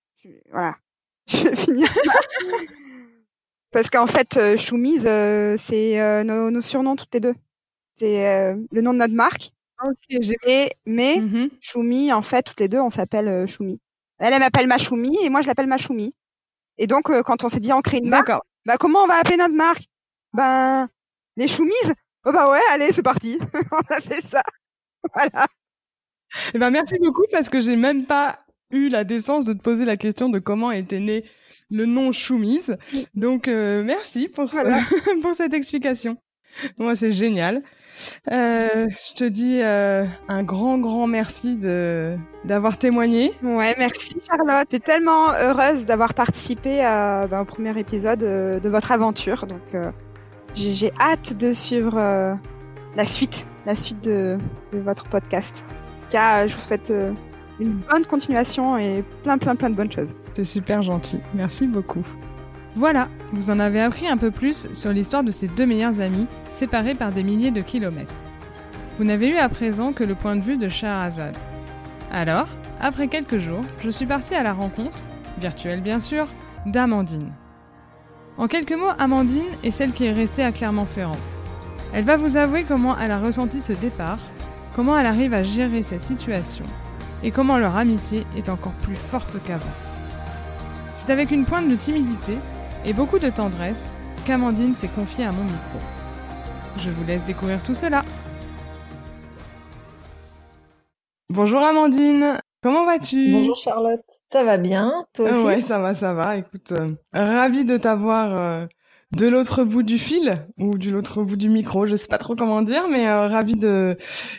Voilà. Je vais finir. Parce qu'en fait, euh, Choumise, euh, c'est euh, nos, nos surnoms toutes les deux. C'est le nom de notre marque. Ok, j'ai. Et, mais Mhm. Choumi, en fait, toutes les deux, on s'appelle Choumi. Elle, elle m'appelle ma Choumi et moi, je l'appelle ma Choumi. Et donc, quand on s'est dit on crée une marque, D'accord. bah comment on va appeler notre marque? Ben, les Choumises? Oh bah ouais, allez, c'est parti. on a fait ça. Voilà. Eh ben, merci beaucoup parce que j'ai même pas eu la décence de te poser la question de comment était né le nom Choumise. Donc, euh, merci pour, Voilà. pour cette explication. Moi, c'est génial. Euh, je te dis euh, un grand, grand merci de d'avoir témoigné. Ouais, merci Charlotte. Je suis tellement heureuse d'avoir participé à, ben, au premier épisode de votre aventure. Donc, j'ai hâte de suivre la suite, la suite de, votre podcast. Car je vous souhaite une bonne continuation et plein, plein, plein de bonnes choses. C'est super gentil. Merci beaucoup. Voilà, vous en avez appris un peu plus sur l'histoire de ces deux meilleurs amis, séparés par des milliers de kilomètres. Vous n'avez eu à présent que le point de vue de Shahrazad. Alors, après quelques jours, je suis partie à la rencontre, virtuelle bien sûr, d'Amandine. En quelques mots, Amandine est celle qui est restée à Clermont-Ferrand. Elle va vous avouer comment elle a ressenti ce départ, comment elle arrive à gérer cette situation et comment leur amitié est encore plus forte qu'avant. C'est avec une pointe de timidité et beaucoup de tendresse qu'Amandine s'est confiée à mon micro. Je vous laisse découvrir tout cela. Bonjour Amandine, comment vas-tu? Bonjour Charlotte, ça va bien, toi aussi? Ouais, ça va, ça va. Écoute, euh, ravie de t'avoir euh, de l'autre bout du fil ou de l'autre bout du micro, je sais pas trop comment dire, mais euh, ravi de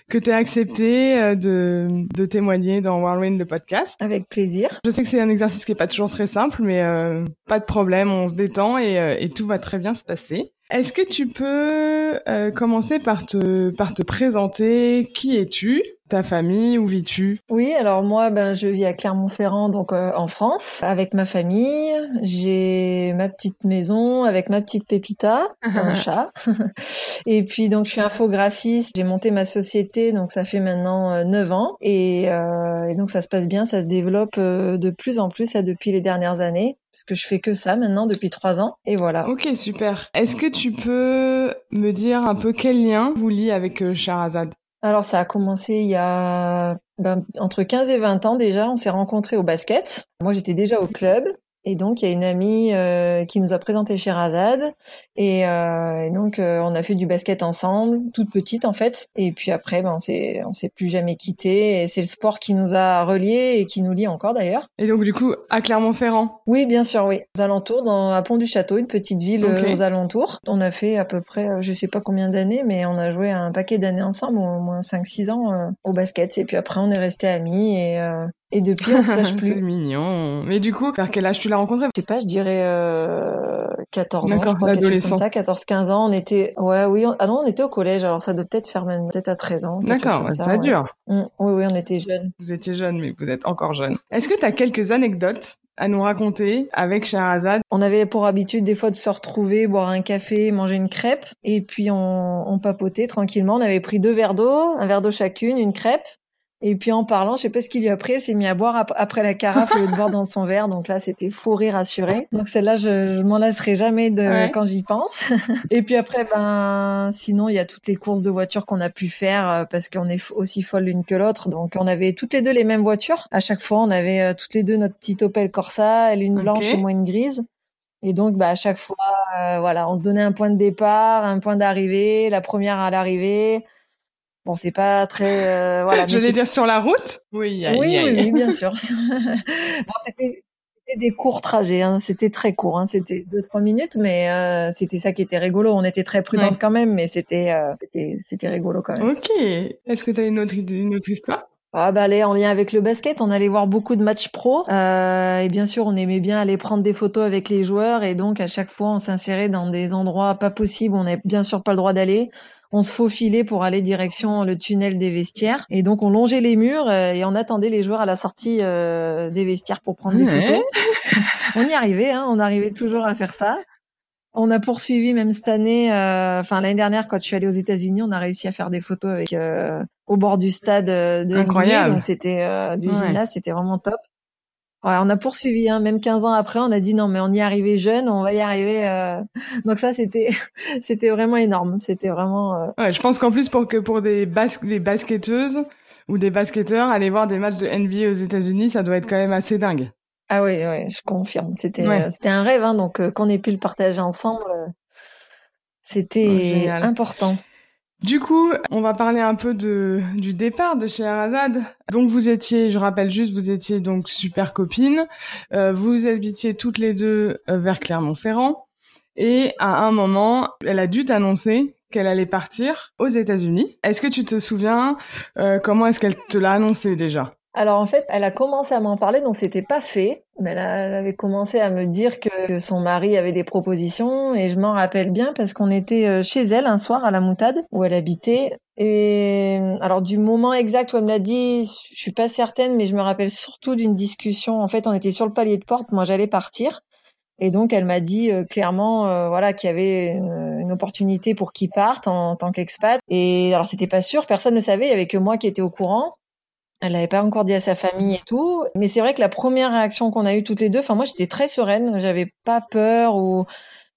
que tu aies accepté euh, de, de témoigner dans Whirlwind le podcast. Avec plaisir. Je sais que c'est un exercice qui est pas toujours très simple, mais euh, pas de problème, on se détend et, euh, et tout va très bien se passer. Est-ce que tu peux commencer par te par te présenter? Qui es-tu? Ta famille Où vis-tu? Oui, alors moi, ben, je vis à Clermont-Ferrand, donc euh, en France, avec ma famille. J'ai ma petite maison avec ma petite Pépita, un chat. et puis donc je suis infographiste. J'ai monté ma société, donc ça fait maintenant euh, 9 ans. Et, euh, et, donc ça se passe bien, ça se développe euh, de plus en plus là, depuis les dernières années. Parce que je fais que ça maintenant depuis trois ans. Et voilà. Ok, super. Est-ce que tu peux me dire un peu quel lien vous lie avec euh, Charazade alors ça a commencé il y a ben, entre 15 et 20 ans déjà, on s'est rencontrés au basket. Moi j'étais déjà au club et donc il y a une amie euh, qui nous a présenté Sherazade et, euh, et donc euh, on a fait du basket ensemble, toute petite en fait. Et puis après ben on s'est on s'est plus jamais quitté et c'est le sport qui nous a reliés et qui nous lie encore d'ailleurs. Et donc du coup à Clermont-Ferrand? Oui bien sûr oui. Aux alentours dans à Pont du Château, une petite ville okay. aux alentours. On a fait à peu près je sais pas combien d'années mais on a joué un paquet d'années ensemble, au moins 5 6 ans euh, au basket et puis après on est restés amis et euh, et depuis, on se lâche plus. c'est mignon. Mais du coup, vers quel âge tu l'as rencontré? Je sais pas, je dirais euh, 14 ans, quelque chose comme ça, 14-15 ans. On était, ouais, oui, on... ah non, on était au collège, alors ça doit peut-être faire même peut-être à 13 ans. D'accord, ça, ça dure. Mmh. Oui, oui, on était jeunes. Vous étiez jeunes, mais vous êtes encore jeunes. Est-ce que tu as quelques anecdotes à nous raconter avec Shahrazad. On avait pour habitude des fois de se retrouver, boire un café, manger une crêpe, et puis on, on papotait tranquillement. On avait pris deux verres d'eau, un verre d'eau chacune, une crêpe, et puis en parlant, je sais pas ce qu'il lui a pris, elle s'est mis à boire après la carafe au lieu de boire dans son verre. Donc là, c'était fou rire assuré. Donc celle-là, je, je m'en lasserai jamais de ouais. quand j'y pense. Et puis après, ben sinon, il y a toutes les courses de voitures qu'on a pu faire euh, parce qu'on est aussi folle l'une que l'autre. Donc on avait toutes les deux les mêmes voitures. À chaque fois, on avait euh, toutes les deux notre petite Opel Corsa, elle une okay. blanche et moi une grise. Et donc, bah, à chaque fois, euh, voilà, on se donnait un point de départ, un point d'arrivée, la première à l'arrivée. Bon, c'est pas très euh, voilà. Je vais dire sur la route. Oui, aïe, oui, aïe. oui, oui, bien sûr. bon, c'était des courts trajets, hein. c'était très court, hein. c'était deux trois minutes, mais euh, c'était ça qui était rigolo. On était très prudente ouais. quand même, mais c'était euh, c'était rigolo quand même. Ok. Est-ce que tu as une autre une autre histoire? Ah bah allez, en lien avec le basket, on allait voir beaucoup de matchs pro euh, et bien sûr on aimait bien aller prendre des photos avec les joueurs et donc à chaque fois on s'insérait dans des endroits pas possibles, on n'avait bien sûr pas le droit d'aller on se faufilait pour aller direction le tunnel des vestiaires. Et donc, on longeait les murs euh, et on attendait les joueurs à la sortie euh, des vestiaires pour prendre des photos. on y arrivait, hein, on arrivait toujours à faire ça. On a poursuivi même cette année, euh, enfin l'année dernière quand je suis allée aux États-Unis, on a réussi à faire des photos avec euh, au bord du stade de Incroyable. NBA, donc c'était euh, du ouais. gymnase, c'était vraiment top. Ouais, on a poursuivi, hein. même 15 ans après, on a dit non, mais on y est arrivé jeune, on va y arriver. Euh... Donc ça, c'était, c'était vraiment énorme. C'était vraiment. Euh... Ouais, je pense qu'en plus pour que pour des, bas des basketteuses ou des basketteurs, aller voir des matchs de NBA aux États-Unis, ça doit être quand même assez dingue. Ah oui, oui, je confirme. C'était, ouais. euh, c'était un rêve, hein, donc euh, qu'on ait pu le partager ensemble, euh, c'était oh, important. Du coup, on va parler un peu de, du départ de Scheherazade. Donc vous étiez, je rappelle juste, vous étiez donc super copines. Euh, vous habitiez toutes les deux euh, vers Clermont-Ferrand. Et à un moment, elle a dû t'annoncer qu'elle allait partir aux États-Unis. Est-ce que tu te souviens euh, comment est-ce qu'elle te l'a annoncé déjà? Alors en fait, elle a commencé à m'en parler, donc c'était pas fait, mais elle, avait commencé à me dire que son mari avait des propositions, et je m'en rappelle bien parce qu'on était euh, chez elle un soir à la Moutade où elle habitait. Et alors du moment exact où elle me l'a dit, je suis pas certaine, mais je me rappelle surtout d'une discussion. En fait, on était sur le palier de porte, moi j'allais partir, et donc elle m'a dit euh, clairement, euh, voilà, qu'il y avait une, opportunité pour qu'il parte en, en tant qu'expat. Et alors c'était pas sûr, personne ne savait, il y avait que moi qui étais au courant. Elle n'avait pas encore dit à sa famille et tout. Mais c'est vrai que la première réaction qu'on a eue toutes les deux, enfin moi j'étais très sereine, j'avais pas peur ou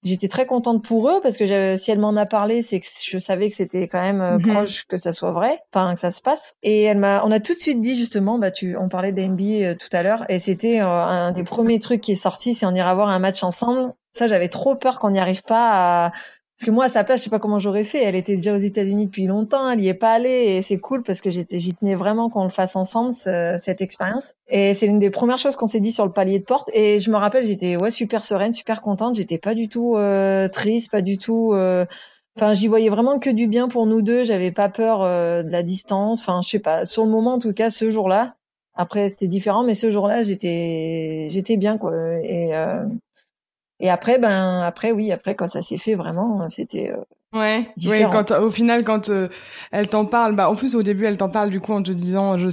j'étais très contente pour eux parce que si elle m'en a parlé, c'est que je savais que c'était quand même euh, mhm. proche que ça soit vrai, enfin que ça se passe. Et elle m'a, on a tout de suite dit justement, bah tu, on parlait d'NBA euh, tout à l'heure et c'était euh, un des premiers trucs qui est sorti, c'est on ira voir un match ensemble. Ça j'avais trop peur qu'on n'y arrive pas à parce que moi, à sa place, je sais pas comment j'aurais fait. Elle était déjà aux États-Unis depuis longtemps, elle y est pas allée et c'est cool parce que j'y tenais vraiment qu'on le fasse ensemble cette expérience. Et c'est l'une des premières choses qu'on s'est dit sur le palier de porte. Et je me rappelle, j'étais ouais super sereine, super contente. J'étais pas du tout euh, triste, pas du tout. Euh... Enfin, j'y voyais vraiment que du bien pour nous deux. J'avais pas peur euh, de la distance. Enfin, je sais pas. Sur le moment, en tout cas, ce jour-là. Après, c'était différent, mais ce jour-là, j'étais, j'étais bien quoi. Et euh, et après, ben après oui, après quand ça s'est fait vraiment, c'était euh, ouais. Ouais, quand au final quand euh, elle t'en parle, bah en plus au début elle t'en parle du coup en te disant je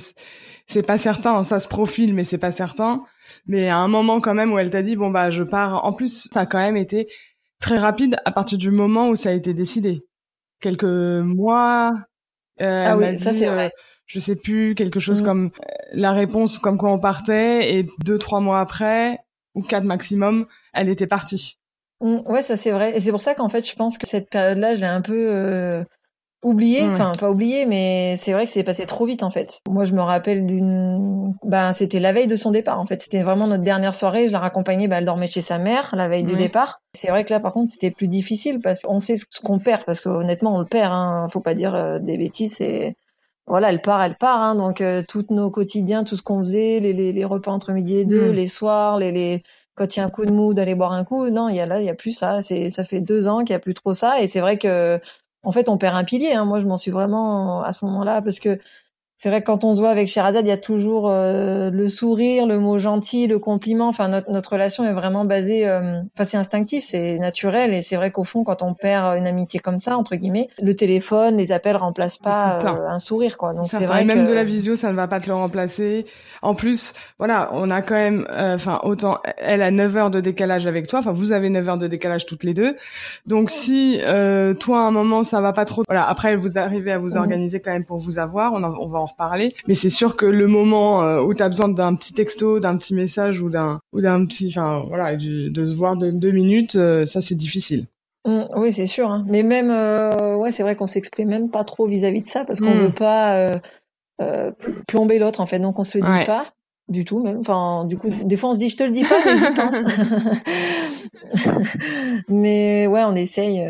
c'est pas certain, ça se profile mais c'est pas certain. Mais à un moment quand même où elle t'a dit bon bah je pars. En plus ça a quand même été très rapide à partir du moment où ça a été décidé. Quelques mois. Euh, ah oui, ça c'est vrai. Euh, je sais plus quelque chose mm. comme la réponse comme quoi on partait et deux trois mois après ou quatre maximum, elle était partie. Mmh, ouais, ça c'est vrai. Et c'est pour ça qu'en fait, je pense que cette période-là, je l'ai un peu euh, oubliée. Enfin, pas oubliée, mais c'est vrai que c'est passé trop vite en fait. Moi, je me rappelle d'une. Ben, c'était la veille de son départ. En fait, c'était vraiment notre dernière soirée. Je la raccompagnais. Ben, elle dormait chez sa mère la veille du départ. C'est vrai que là, par contre, c'était plus difficile parce qu'on sait ce qu'on perd. Parce que honnêtement, on le perd. Hein. Faut pas dire euh, des bêtises. Et voilà, elle part, elle part. Hein, donc, euh, tous nos quotidiens, tout ce qu'on faisait, les, les, les, repas entre midi et deux, mm. les soirs, les, les quand il y a un coup de mou d'aller boire un coup. Non, il y a là, il y a plus ça. C'est, ça fait deux ans qu'il y a plus trop ça. Et c'est vrai que, en fait, on perd un pilier. Hein. Moi, je m'en suis vraiment à ce moment-là parce que c'est vrai que quand on se voit avec Sherazade, il y a toujours euh, le sourire, le mot gentil, le compliment. Enfin, notre, notre relation est vraiment basée. Euh, enfin, c'est instinctif, c'est naturel, et c'est vrai qu'au fond, quand on perd une amitié comme ça, entre guillemets, le téléphone, les appels remplacent pas euh, un sourire, quoi. Donc c'est vrai. même de la visio, ça ne va pas te le remplacer. En plus, voilà, on a quand même, enfin, autant elle a 9 heures de décalage avec toi. Enfin, vous avez 9 heures de décalage toutes les deux. Donc si toi à un moment ça va pas trop, voilà, après vous arrivez à vous organiser quand même pour vous avoir, on, on va en reparler. Mais c'est sûr que le moment euh, où tu as besoin d'un petit texto, d'un petit message ou d'un ou d'un petit, enfin voilà, de se voir de deux minutes, euh, ça c'est difficile. Mmh, oui, c'est sûr. Hein. Mais même, euh, ouais, c'est vrai qu'on s'exprime même pas trop vis-à-vis de ça parce qu'on mmh. veut pas plomber l'autre en fait. Donc on se dit pas du tout même. Enfin, du coup, des fois on se dit je te le dis pas, mais j'y pense. mais ouais, on essaye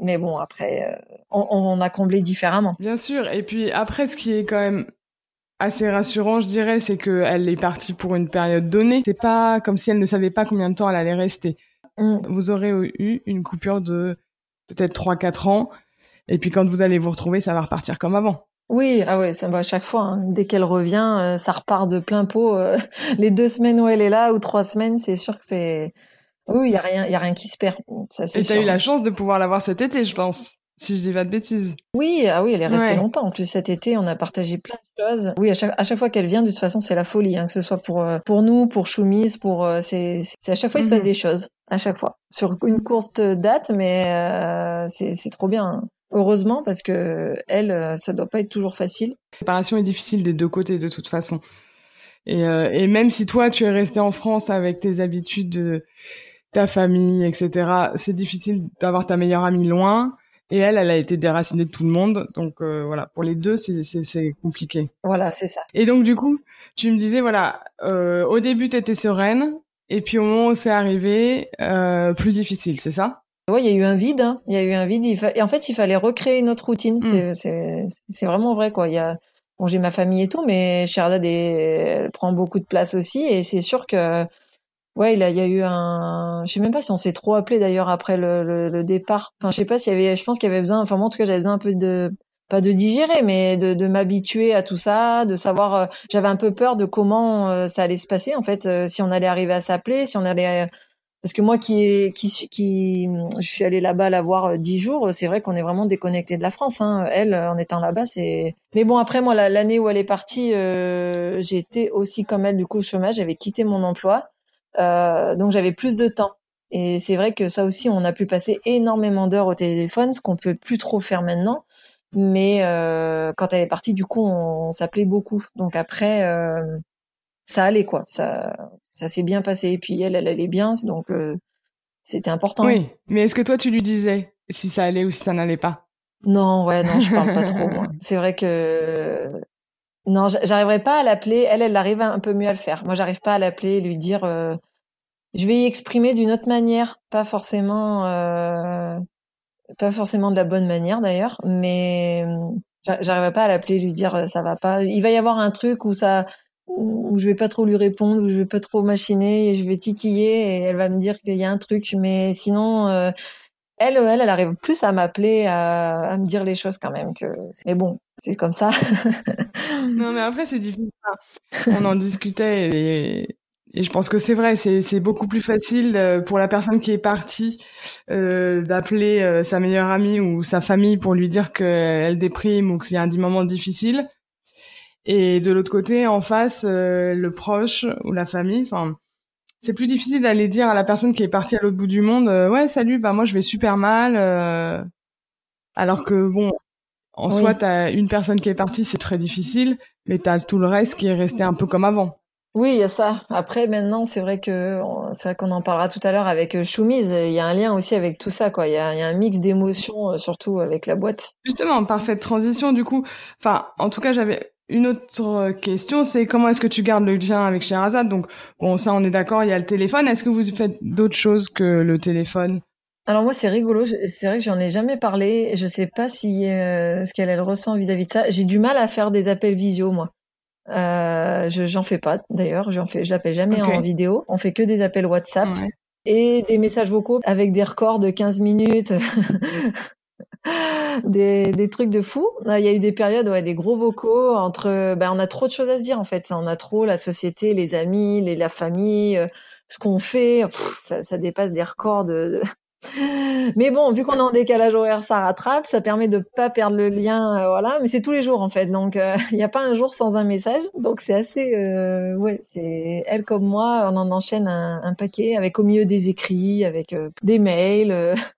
mais bon, après, on, on, a comblé différemment. Bien sûr. Et puis après, ce qui est quand même assez rassurant, je dirais, c'est qu'elle est partie pour une période donnée. C'est pas comme si elle ne savait pas combien de temps elle allait rester. Mm. Vous aurez eu une coupure de peut-être 3-4 ans. Et puis quand vous allez vous retrouver, ça va repartir comme avant. Oui, ah ouais, ça va à chaque fois. Hein. Dès qu'elle revient, euh, ça repart de plein pot. Euh, les deux semaines où elle est là ou trois semaines, c'est sûr que c'est oui, il y a rien, il y a rien qui se perd. Ça, Et t'as eu la chance de pouvoir l'avoir cet été, je pense. Si je dis pas de bêtises. Oui, ah oui, elle est restée longtemps. En plus, cet été, on a partagé plein de choses. Oui, à chaque, à chaque fois qu'elle vient, de toute façon, c'est la folie, hein, que ce soit pour euh, pour nous, pour Choumise, pour euh, c'est c'est à chaque fois il se passe mhm. des choses, à chaque fois sur une courte date, mais euh, c'est c'est trop bien. Heureusement, parce que elle, ça doit pas être toujours facile. La séparation est difficile des deux côtés de toute façon. Et, et même si toi, tu es resté en France avec tes habitudes de ta famille, etc. C'est difficile d'avoir ta meilleure amie loin. Et elle, elle a été déracinée de tout le monde. Donc euh, voilà, pour les deux, c'est compliqué. Voilà, c'est ça. Et donc du coup, tu me disais, voilà, euh, au début, tu étais sereine. Et puis au moment où c'est arrivé, euh, plus difficile, c'est ça? Oui, il y a eu un vide. Hein. Il y a eu un vide. Et en fait, il fallait recréer une autre routine. Hmm. C'est vraiment vrai, quoi. Il y a... Bon, j'ai ma famille et tout, mais Sherzad, elle prend beaucoup de place aussi. Et c'est sûr que Ouais, il, y a eu un. Je sais même pas si on s'est trop appelé d'ailleurs après le, le, le, départ. Enfin, je sais pas s'il y avait. Je pense qu'il y avait besoin. Enfin, moi, en tout cas, j'avais besoin un peu de pas de digérer, mais de, de m'habituer à tout ça, de savoir. Euh, j'avais un peu peur de comment euh, ça allait se passer en fait, euh, si on allait arriver à s'appeler, si on allait. Parce que moi, qui qui qui, je suis allée là-bas la voir dix jours. C'est vrai qu'on est vraiment déconnecté de la France. Hein. Elle, en étant là-bas, c'est. Mais bon, après moi, l'année où elle est partie, j'étais aussi comme elle du coup au chômage. J'avais quitté mon emploi. Euh, donc j'avais plus de temps. Et c'est vrai que ça aussi, on a pu passer énormément d'heures au téléphone, ce qu'on peut plus trop faire maintenant. Mais euh, quand elle est partie, du coup, on, s'appelait beaucoup. Donc après, euh, ça allait quoi. Ça, ça s'est bien passé. Et puis elle, elle allait bien, donc euh, c'était important. Oui, mais est-ce que toi, tu lui disais si ça allait ou si ça n'allait pas? Non, ouais, non, je parle pas trop. C'est vrai que non, j'arriverai pas à l'appeler. Elle, elle arrive un peu mieux à le faire. Moi, j'arrive pas à l'appeler et lui dire. Euh, je vais y exprimer d'une autre manière, pas forcément, euh, pas forcément de la bonne manière d'ailleurs, mais j'arriverai pas à l'appeler, lui dire euh, ça va pas. Il va y avoir un truc où ça, où je vais pas trop lui répondre, où je vais pas trop machiner, et je vais titiller et elle va me dire qu'il y a un truc, mais sinon. Euh, elle, elle, elle arrive plus à m'appeler, à, à, me dire les choses quand même. Que... Mais bon, c'est comme ça. non, mais après, c'est difficile. On en discutait et, je pense que c'est vrai, c'est beaucoup plus facile euh, pour la personne qui est partie euh, d'appeler euh, sa meilleure amie ou sa famille pour lui dire qu'elle déprime ou y a un moment difficile. Et de l'autre côté, en face, le proche ou la famille, enfin, c'est plus difficile d'aller dire à la personne qui est partie à l'autre bout du monde, ouais, salut, bah moi je vais super mal. alors que bon, en soi, t'as une personne qui est partie, c'est très difficile, mais t'as tout le reste qui est resté un peu comme avant. Oui, il y a ça. Après, maintenant, c'est vrai que c'est vrai qu'on en parlera tout à l'heure avec euh, Choumise. Il y a un lien aussi avec tout ça, quoi. Il y a, il y a un mix d'émotions, euh, surtout avec la boîte. Justement, parfaite transition. Du coup, enfin, en tout cas, j'avais une autre question, c'est comment est-ce que tu gardes le lien avec Sherazade? Donc, bon, ça, on est d'accord. Il y a le téléphone. Est-ce que vous faites d'autres choses que le téléphone? Alors moi c'est rigolo, c'est vrai que j'en ai jamais parlé, je sais pas si euh, ce qu'elle elle ressent vis-à-vis de ça. J'ai du mal à faire des appels visio moi. Euh, je j'en fais pas d'ailleurs, j'en fais je l'appelle jamais en vidéo, on fait que des appels WhatsApp et des messages vocaux avec des records de 15 minutes. des, des trucs de fou. Il y a eu des périodes, ouais, des gros vocaux entre. Ben, on a trop de choses à se dire en fait. On a trop la société, les amis, les, la famille, euh, ce qu'on fait. ça, ça, dépasse des records de, mais bon, vu qu'on est en décalage horaire, ça rattrape, ça permet de pas perdre le lien, euh, voilà. Mais c'est tous les jours en fait, donc il euh, n'y a pas un jour sans un message. Donc c'est assez, euh, ouais, c'est elle comme moi, on en enchaîne un, paquet avec au milieu des écrits, avec des mails.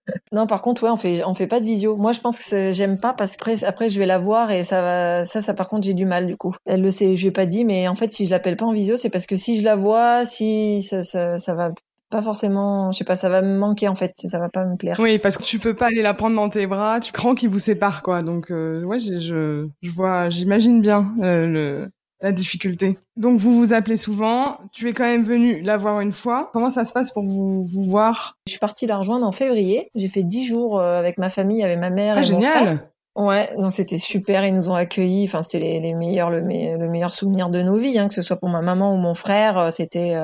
non, par contre, ouais, on fait, on fait pas de visio. Moi, je pense que j'aime pas parce que après, après, je vais la voir et ça va, ça, ça par contre, j'ai du mal du coup. Elle le sait, je lui ai pas dit, mais en fait, si je l'appelle pas en visio, c'est parce que si je la vois, si ça, ça, ça va pas forcément, je sais pas, ça va me manquer en fait, ça va pas me plaire. Oui, parce que tu peux pas aller la prendre dans tes bras, tu crains qu'ils vous séparent quoi. Donc euh, ouais, je, je vois, j'imagine bien euh, le la difficulté. Donc vous vous appelez souvent. Tu es quand même venu la voir une fois. Comment ça se passe pour vous vous voir? Je suis partie la rejoindre en février. J'ai fait dix jours euh, avec ma famille, avec ma mère ah, et génial. mon frère. Ouais, non, c'était super. Ils nous ont accueillis. Enfin, c'était les, les meilleurs, le, le, meilleur souvenir de nos vies, hein, que ce soit pour ma maman ou mon frère. C'était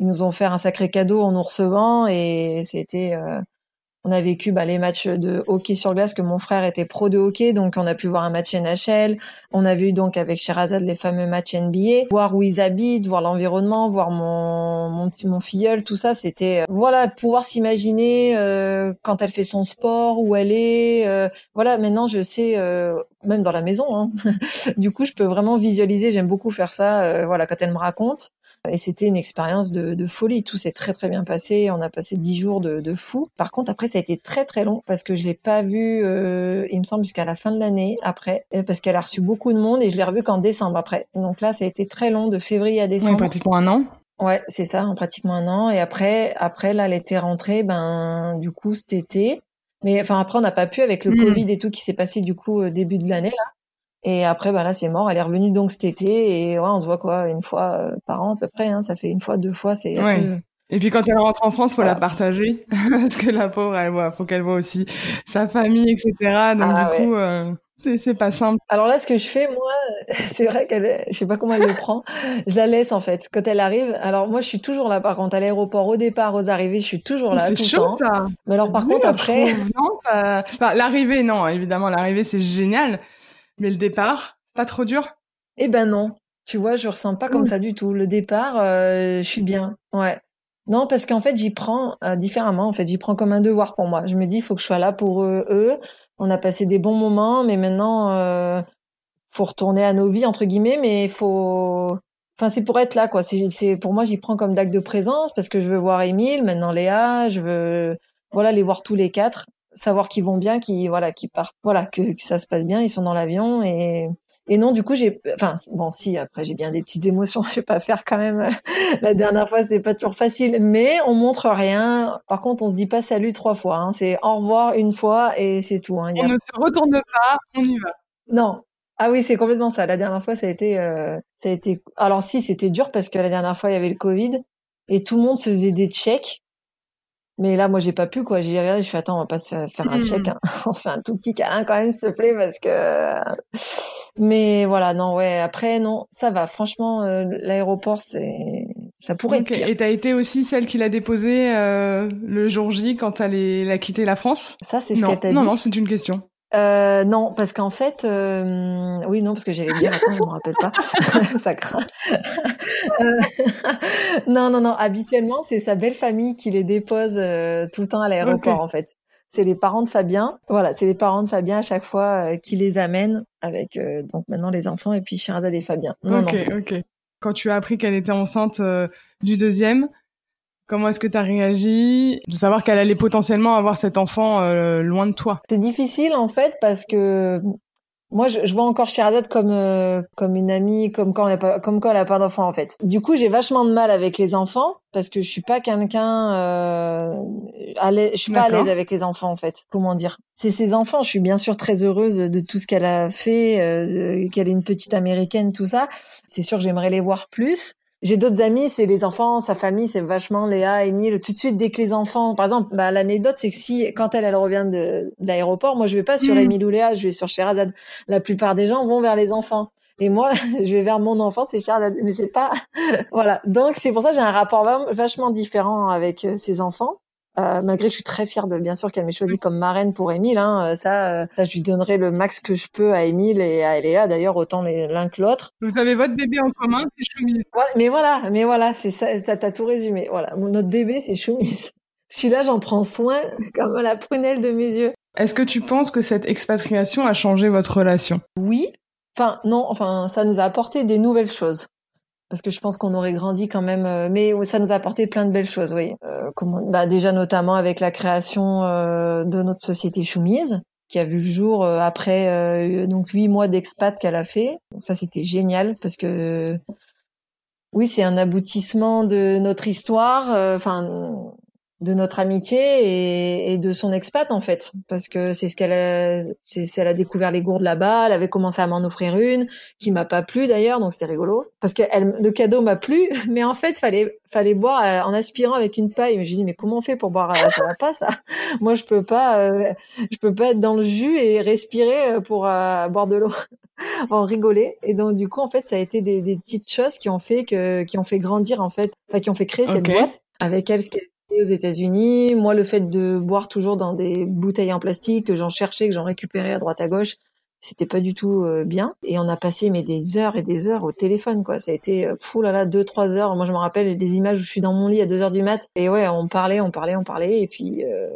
ils nous ont fait un sacré cadeau en nous recevant et c'était euh, on a vécu bah, les matchs de hockey sur glace que mon frère était pro de hockey, donc on a pu voir un match NHL. On a vu donc avec Sherazade les fameux matchs NBA, voir où ils habitent, voir l'environnement, voir mon mon petit mon filleul, tout ça, c'était euh, voilà pouvoir s'imaginer euh, quand elle fait son sport, où elle est. voilà, maintenant je sais même dans la maison. Hein. du coup, je peux vraiment visualiser. J'aime beaucoup faire ça. voilà, quand elle me raconte. Et c'était une expérience de, de, folie. Tout s'est très très bien passé. On a passé dix jours de, de, fou. Par contre, après, ça a été très très long parce que je l'ai pas vu, euh, il me semble, jusqu'à la fin de l'année après, parce qu'elle a reçu beaucoup de monde et je l'ai revu qu'en décembre après. Donc là, ça a été très long, de février à décembre. Oui, pratiquement un an. Ouais, c'est ça, en pratiquement un an. Et après, après là, elle était rentrée, ben du coup cet été. Mais enfin après, on n'a pas pu avec le hmm. Covid et tout qui s'est passé du coup au début de l'année là. Et après, bah là, c'est mort. Elle est revenue donc cet été et ouais, on se voit quoi une fois euh, par an à peu près. Hein. Ça fait une fois, deux fois. C'est ouais. Et puis quand elle rentre en France, faut la partager parce que la pauvre, elle voit, faut qu'elle voit aussi sa famille, etc. Donc ah du coup, euh, C'est pas simple. Alors là, ce que je fais, moi, c'est vrai qu'elle, je sais pas comment elle le prend. Je la laisse en fait quand elle arrive. Alors moi, je suis toujours là. Par contre, à l'aéroport, au départ, aux arrivées, je suis toujours là. C'est chaud ça. Mais alors par contre, après, non, l'arrivée, non, évidemment, l'arrivée c'est génial, mais le départ, c'est pas trop dur? Eh ben non. Tu vois, je ressens pas comme ça du tout. Le départ, euh, je suis bien. Ouais. Non, parce qu'en fait, j'y prends euh, différemment. En fait, j'y prends comme un devoir pour moi. Je me dis, il faut que je sois là pour eux. On a passé des bons moments, mais maintenant, euh, faut retourner à nos vies entre guillemets. Mais faut, enfin, c'est pour être là, quoi. C'est, pour moi, j'y prends comme d'acte de présence parce que je veux voir Émile, maintenant Léa. Je veux, voilà, les voir tous les quatre, savoir qu'ils vont bien, qu'ils, voilà, qu'ils partent, voilà, que, que ça se passe bien. Ils sont dans l'avion et et non, du coup, j'ai, enfin, bon, si, après, j'ai bien des petites émotions. Je vais pas faire quand même. La dernière fois, c'est pas toujours facile, mais on montre rien. Par contre, on se dit pas salut trois fois. Hein. C'est au revoir une fois et c'est tout. Hein. On ne se retourne pas, on y va. Non. Ah oui, c'est complètement ça. La dernière fois, ça a été, euh, ça a été. Alors si, c'était dur parce que la dernière fois, il y avait le Covid et tout le monde se faisait des checks mais là, moi, j'ai pas pu, quoi. J'ai regardé, je fais, attends, on va pas se faire un check, hmm. hein. on se fait un tout petit câlin quand même, s'il te plaît, parce que. Mais voilà, non, ouais. Après, non, ça va. Franchement, euh, l'aéroport, c'est, ça pourrait être pire. Et t'as été aussi celle qui l'a déposé euh, le jour J quand elle a quitté la France? Ça, c'est ce qu'elle t'a dit. Non, non, c'est une question. Euh, non, parce qu'en fait, euh, oui, non, parce que j'allais dire, attends, je me rappelle pas, ça craint. Euh, non, non, non, habituellement, c'est sa belle famille qui les dépose euh, tout le temps à l'aéroport, en fait. C'est les parents de Fabien, voilà, c'est les parents de Fabien à chaque fois qui les amènent avec donc maintenant les enfants et puis Charada et Fabien. Non, ok, ok. Quand tu as appris qu'elle était enceinte du deuxième, Comment est-ce que tu as réagi? De savoir qu'elle allait potentiellement avoir cet enfant euh, loin de toi C'est difficile en fait parce que moi je, vois encore Sherazade comme euh, comme une amie, comme quand elle a pas comme quand elle a pas d'enfant en fait. Du coup, j'ai vachement de mal avec les enfants parce que je suis pas quelqu'un euh, je suis pas à l'aise avec les enfants en fait. Comment dire? C'est ses enfants, je suis bien sûr très heureuse de tout ce qu'elle a fait, euh, qu'elle est une petite américaine tout ça. C'est sûr que j'aimerais les voir plus j'ai d'autres amis, c'est les enfants, sa famille, c'est vachement Léa, Émile. Tout de suite, dès que les enfants, par exemple, bah, l'anecdote, c'est que si quand elle, elle revient de, l'aéroport, moi, je vais pas sur mm. Émile ou Léa, je vais sur Sherazade. La plupart des gens vont vers les enfants. Et moi, je vais vers mon enfant, c'est Sherazade. Mais c'est pas, voilà. Donc, c'est pour ça que j'ai un rapport vachement différent avec euh, ces enfants. Euh, malgré que je suis très fière de bien sûr qu'elle m'ait choisi comme marraine pour Émile, hein, euh, ça, euh, ça, je lui donnerai le max que je peux à Émile et à Eléa d'ailleurs autant l'un que l'autre. Vous avez votre bébé en commun, c'est Choumise. mais voilà, mais voilà, c'est ça, t'as tout résumé. Voilà, notre bébé c'est Choumise. Celui-là, j'en prends soin comme la prunelle de mes yeux. Est-ce que tu penses que cette expatriation a changé votre relation? Oui. Enfin non, enfin ça nous a apporté des nouvelles choses parce que je pense qu'on aurait grandi quand même, euh, mais ça nous a apporté plein de belles choses, oui. Euh, bah déjà notamment avec la création euh, de notre société Choumise, qui a vu le jour euh, après donc huit mois d'expat qu'elle a fait. Donc ça c'était génial parce que oui c'est un aboutissement de notre histoire. Enfin de notre amitié et, et, de son expat en fait parce que c'est ce qu'elle a c'est elle a découvert les gourdes là-bas elle avait commencé à m'en offrir une qui m'a pas plu d'ailleurs donc c'était rigolo parce que elle, le cadeau m'a plu mais en fait fallait fallait boire euh, en aspirant avec une paille. Mais j'ai dit mais comment on fait pour boire euh, ça va pas ça? Moi je peux pas euh, je peux pas être dans le jus et respirer pour boire de l'eau. En rigoler. Et donc du coup en fait ça a été des, des, petites choses qui ont fait que qui ont fait grandir en fait enfin qui ont fait créer cette boîte avec elle ce aux États-Unis. Moi, le fait de boire toujours dans des bouteilles en plastique que j'en cherchais, que j'en récupérais à droite à gauche, c'était pas du tout euh, bien. Et on a passé mais des heures et des heures au téléphone, quoi. Ça a été euh, fou là là deux trois heures. Moi, je me rappelle des images où je suis dans mon lit à deux heures du mat. Et ouais, on parlait, on parlait, on parlait. Et puis euh...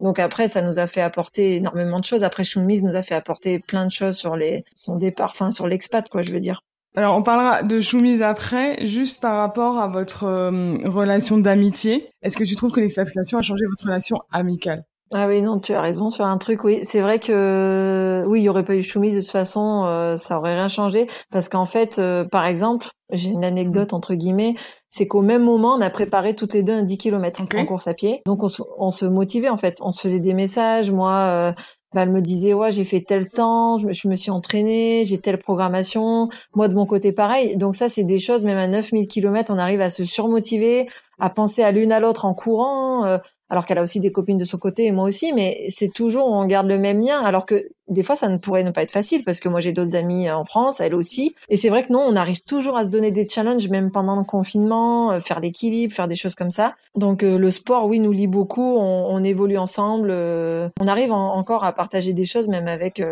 donc après, ça nous a fait apporter énormément de choses. Après, Choumise nous a fait apporter plein de choses sur les son départ, enfin sur l'expat, quoi. Je veux dire. Alors, on parlera de Choumise après, juste par rapport à votre euh, relation d'amitié. Est-ce que tu trouves que l'expatriation a changé votre relation amicale? Ah oui, non, tu as raison sur un truc, oui. C'est vrai que, oui, il y aurait pas eu Choumise de toute façon, euh, ça aurait rien changé. Parce qu'en fait, euh, par exemple, j'ai une anecdote entre guillemets, c'est qu'au même moment, on a préparé toutes les deux un 10 km en course à pied. Donc on se, on se motivait en fait, on se faisait des messages. Moi, bah, elle me disait ouais j'ai fait tel temps, je me, suis entraînée, j'ai telle programmation. Moi de mon côté pareil. Donc ça c'est des choses même à 9000 km on arrive à se surmotiver, à penser à l'une à l'autre en courant. Euh, alors qu'elle a aussi des copines de son côté et moi aussi, mais c'est toujours on garde le même lien. Alors que des fois, ça ne pourrait ne pas être facile parce que moi, j'ai d'autres amis en France, elle aussi. Et c'est vrai que non, on arrive toujours à se donner des challenges, même pendant le confinement, euh, faire l'équilibre, faire des choses comme ça. Donc, euh, le sport, oui, nous lie beaucoup. On, on évolue ensemble. Euh, on arrive encore à partager des choses, même avec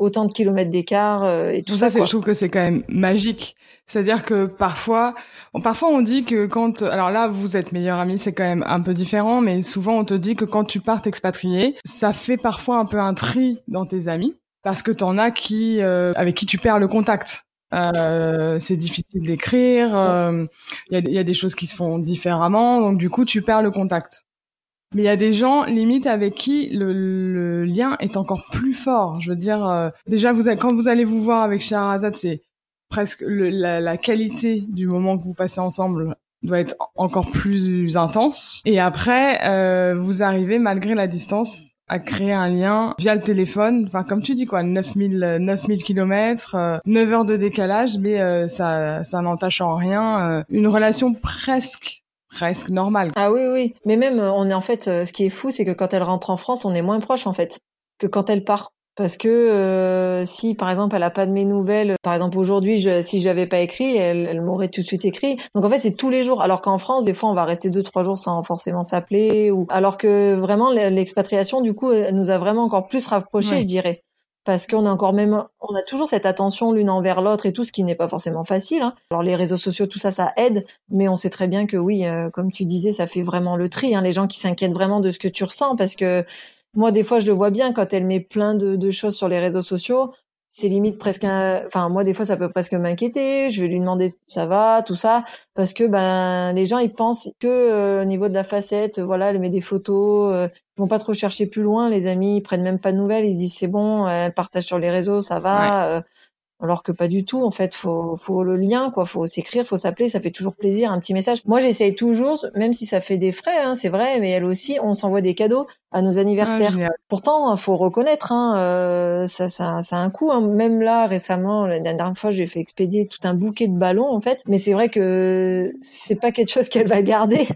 autant de kilomètres d'écart et tout, ça. ça je trouve que c'est quand même magique. C'est-à-dire que parfois, parfois on dit que quand, alors là vous êtes meilleurs amis, c'est quand même un peu différent, mais souvent on te dit que quand tu pars t'expatrier, ça fait parfois un peu un tri dans tes amis parce que t'en as qui, avec qui tu perds le contact. Euh, c'est difficile d'écrire. Euh, il y, a, des choses qui se font différemment, donc du coup tu perds le contact. Mais il y a des gens limite avec qui le, lien est encore plus fort. Je veux dire, euh, déjà vous quand vous allez vous voir avec Shahrazad, c'est presque la, qualité du moment que vous passez ensemble doit être encore plus intense. Et après, vous arrivez malgré la distance à créer un lien via le téléphone. Enfin, comme tu dis, quoi, 9000, 9000 kilomètres, 9 euh, heures de décalage, mais euh, ça, ça n'entache en rien euh, une relation presque presque normale. Ah oui, oui. Mais même, on est en fait, ce qui est fou, c'est que quand elle rentre en France, on est moins proche, en fait, que quand elle part parce que euh, si par exemple elle a pas de mes nouvelles, par exemple aujourd'hui je, si j'avais pas écrit, elle, elle m'aurait tout de suite écrit. Donc en fait c'est tous les jours. Alors qu'en France des fois on va rester deux trois jours sans forcément s'appeler. Ou alors que vraiment l'expatriation du coup nous a vraiment encore plus rapprochés, je dirais. Parce qu'on a encore même, on a toujours cette attention l'une envers l'autre et tout, ce qui n'est pas forcément facile. Hein. Alors les réseaux sociaux, tout ça, ça aide, mais on sait très bien que oui, euh, comme tu disais, ça fait vraiment le tri. Hein, les gens qui s'inquiètent vraiment de ce que tu ressens, parce que moi, des fois, je le vois bien quand elle met plein de, de choses sur les réseaux sociaux. C'est limite presque un... Enfin, moi, des fois, ça peut presque m'inquiéter. Je vais lui demander ça va, tout ça, parce que ben les gens ils pensent que euh, au niveau de la facette, voilà, elle met des photos, euh, ils vont pas trop chercher plus loin. Les amis, ils prennent même pas de nouvelles. Ils se disent c'est bon, elle partage sur les réseaux, ça va. Euh, alors que pas du tout en fait faut faut le lien quoi faut s'écrire faut s'appeler ça fait toujours plaisir un petit message moi j'essaye toujours même si ça fait des frais hein, c'est vrai mais elle aussi on s'envoie des cadeaux à nos anniversaires ah, pourtant faut reconnaître hein, euh, ça ça ça a un coût hein. même là récemment la dernière fois j'ai fait expédier tout un bouquet de ballons en fait mais c'est vrai que c'est pas quelque chose qu'elle va garder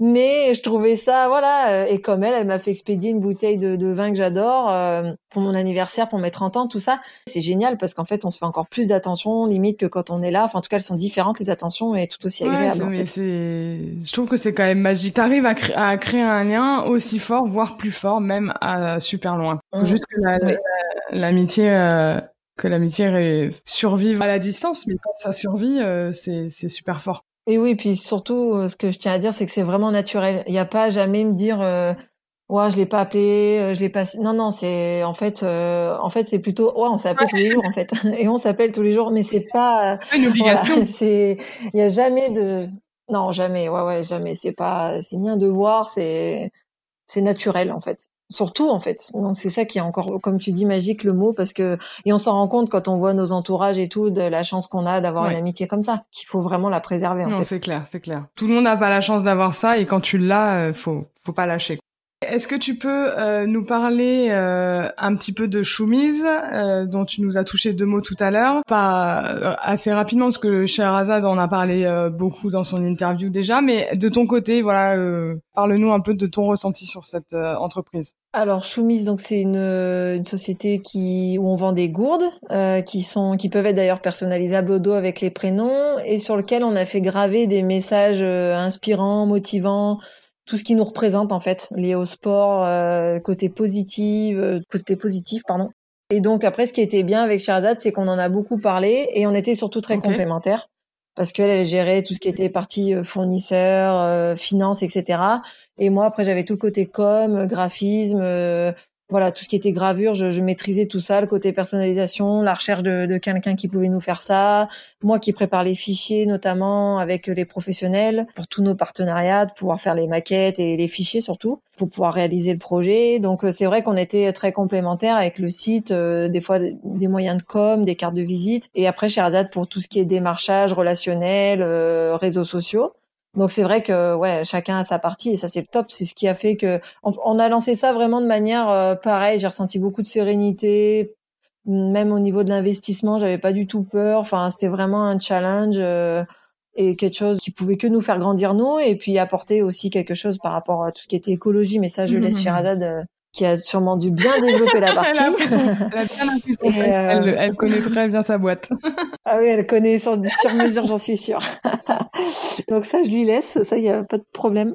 mais je trouvais ça voilà et comme elle elle m'a fait expédier une bouteille de, de vin que j'adore euh, pour mon anniversaire pour mes 30 ans tout ça c'est génial parce qu'en fait on se fait encore plus d'attention, limite que quand on est là. Enfin, en tout cas, elles sont différentes les attentions et tout aussi agréable. mais c'est, je trouve que c'est quand même magique. T'arrives à, à créer un lien aussi fort, voire plus fort, même à super loin. Mmh. Juste que l'amitié. Euh, que l'amitié survive à la distance, mais quand ça survit, euh, c'est super fort. Et oui, puis surtout, euh, ce que je tiens à dire, c'est que c'est vraiment naturel. Il n'y a pas jamais me dire, ouais je l'ai pas appelé euh, je l'ai pas non non c'est en fait euh, en fait c'est plutôt ouais on s'appelle tous les jours en fait et on s'appelle tous les jours mais c'est pas une obligation c'est il y a jamais de non jamais ouais ouais jamais c'est pas c'est ni un devoir c'est c'est naturel en fait. Surtout en fait. C'est ça qui est encore comme tu dis magique le mot parce que et on s'en rend compte quand on voit nos entourages et tout de la chance qu'on a d'avoir une amitié comme ça qu'il faut vraiment la préserver en non c'est clair c'est clair. Tout le monde n'a pas la chance d'avoir ça et quand tu l'as euh, faut faut pas lâcher est-ce que tu peux euh, nous parler euh, un petit peu de Choumise, euh, dont tu nous as touché deux mots tout à l'heure, pas assez rapidement parce que Sherazade en a parlé beaucoup dans son interview déjà, mais de ton côté, voilà, parle-nous un peu de ton ressenti sur cette entreprise. Alors Choumise, donc c'est une, une société qui où on vend des gourdes qui sont qui peuvent être d'ailleurs personnalisables au dos avec les prénoms et sur lequel on a fait graver des messages inspirants, motivants tout ce qui nous représente en fait, lié au sport, euh, côté positif, euh, côté positif pardon. Et donc après, ce qui était bien avec Sherazade, c'est qu'on en a beaucoup parlé et on était surtout très complémentaires parce qu'elle elle gérait tout ce qui était partie euh, fournisseur, euh, finance, etc. Et moi après j'avais tout le côté com, graphisme, voilà, tout ce qui était gravure, je, je, maîtrisais tout ça, le côté personnalisation, la recherche de, de quelqu'un qui pouvait nous faire ça, moi qui prépare les fichiers notamment avec les professionnels pour tous nos partenariats, de pouvoir faire les maquettes et les fichiers surtout, pour pouvoir réaliser le projet. Donc euh, c'est vrai qu'on était très complémentaires avec le site, euh, des fois des moyens de com, des cartes de visite, et après chez Sherazade pour tout ce qui est démarchage relationnel, euh, réseaux sociaux. Donc c'est vrai que ouais, chacun a sa partie et ça c'est le top. C'est ce qui a fait que on, a lancé ça vraiment de manière euh, pareille. J'ai ressenti beaucoup de sérénité, même au niveau de l'investissement, j'avais pas du tout peur. Enfin, c'était vraiment un challenge euh, et quelque chose qui pouvait que nous faire grandir nous et puis apporter aussi quelque chose par rapport à tout ce qui était écologie. Mais ça, je laisse mmh, mmh, mmh. Euh, qui a sûrement dû bien développer la partie. elle, a elle, elle, connaît très bien sa boîte. ah oui, elle connaît sur, sur mesure, j'en suis sûre. donc ça, je lui laisse, ça, il n'y a pas de problème.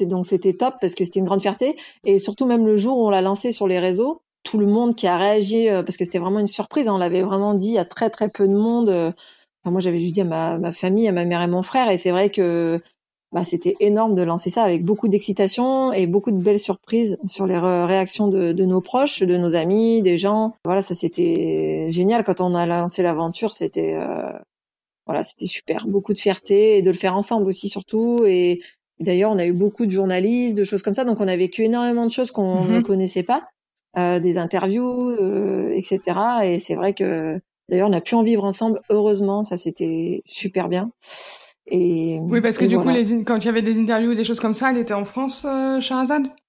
Donc c'était top parce que c'était une grande fierté. Et surtout, même le jour où on l'a lancé sur les réseaux, tout le monde qui a réagi, euh, parce que c'était vraiment une surprise, hein, on l'avait vraiment dit à très très peu de monde. Euh, enfin, moi, j'avais juste dit à ma, ma famille, à ma mère et mon frère, et c'est vrai que bah, c'était énorme de lancer ça avec beaucoup d'excitation et beaucoup de belles surprises sur les réactions de, de, nos proches, de nos amis, des gens. Voilà, ça c'était génial quand on a lancé l'aventure. C'était euh, voilà, c'était super, beaucoup de fierté et de le faire ensemble aussi surtout. Et d'ailleurs, on a eu beaucoup de journalistes, de choses comme ça, donc on a vécu énormément de choses qu'on mm-hmm. ne connaissait pas, euh, des interviews, euh, etc. Et c'est vrai que d'ailleurs, on a pu en vivre ensemble. Heureusement, ça c'était super bien oui, parce que du coup, les, quand il y avait des interviews des choses comme ça, elle était en France, euh,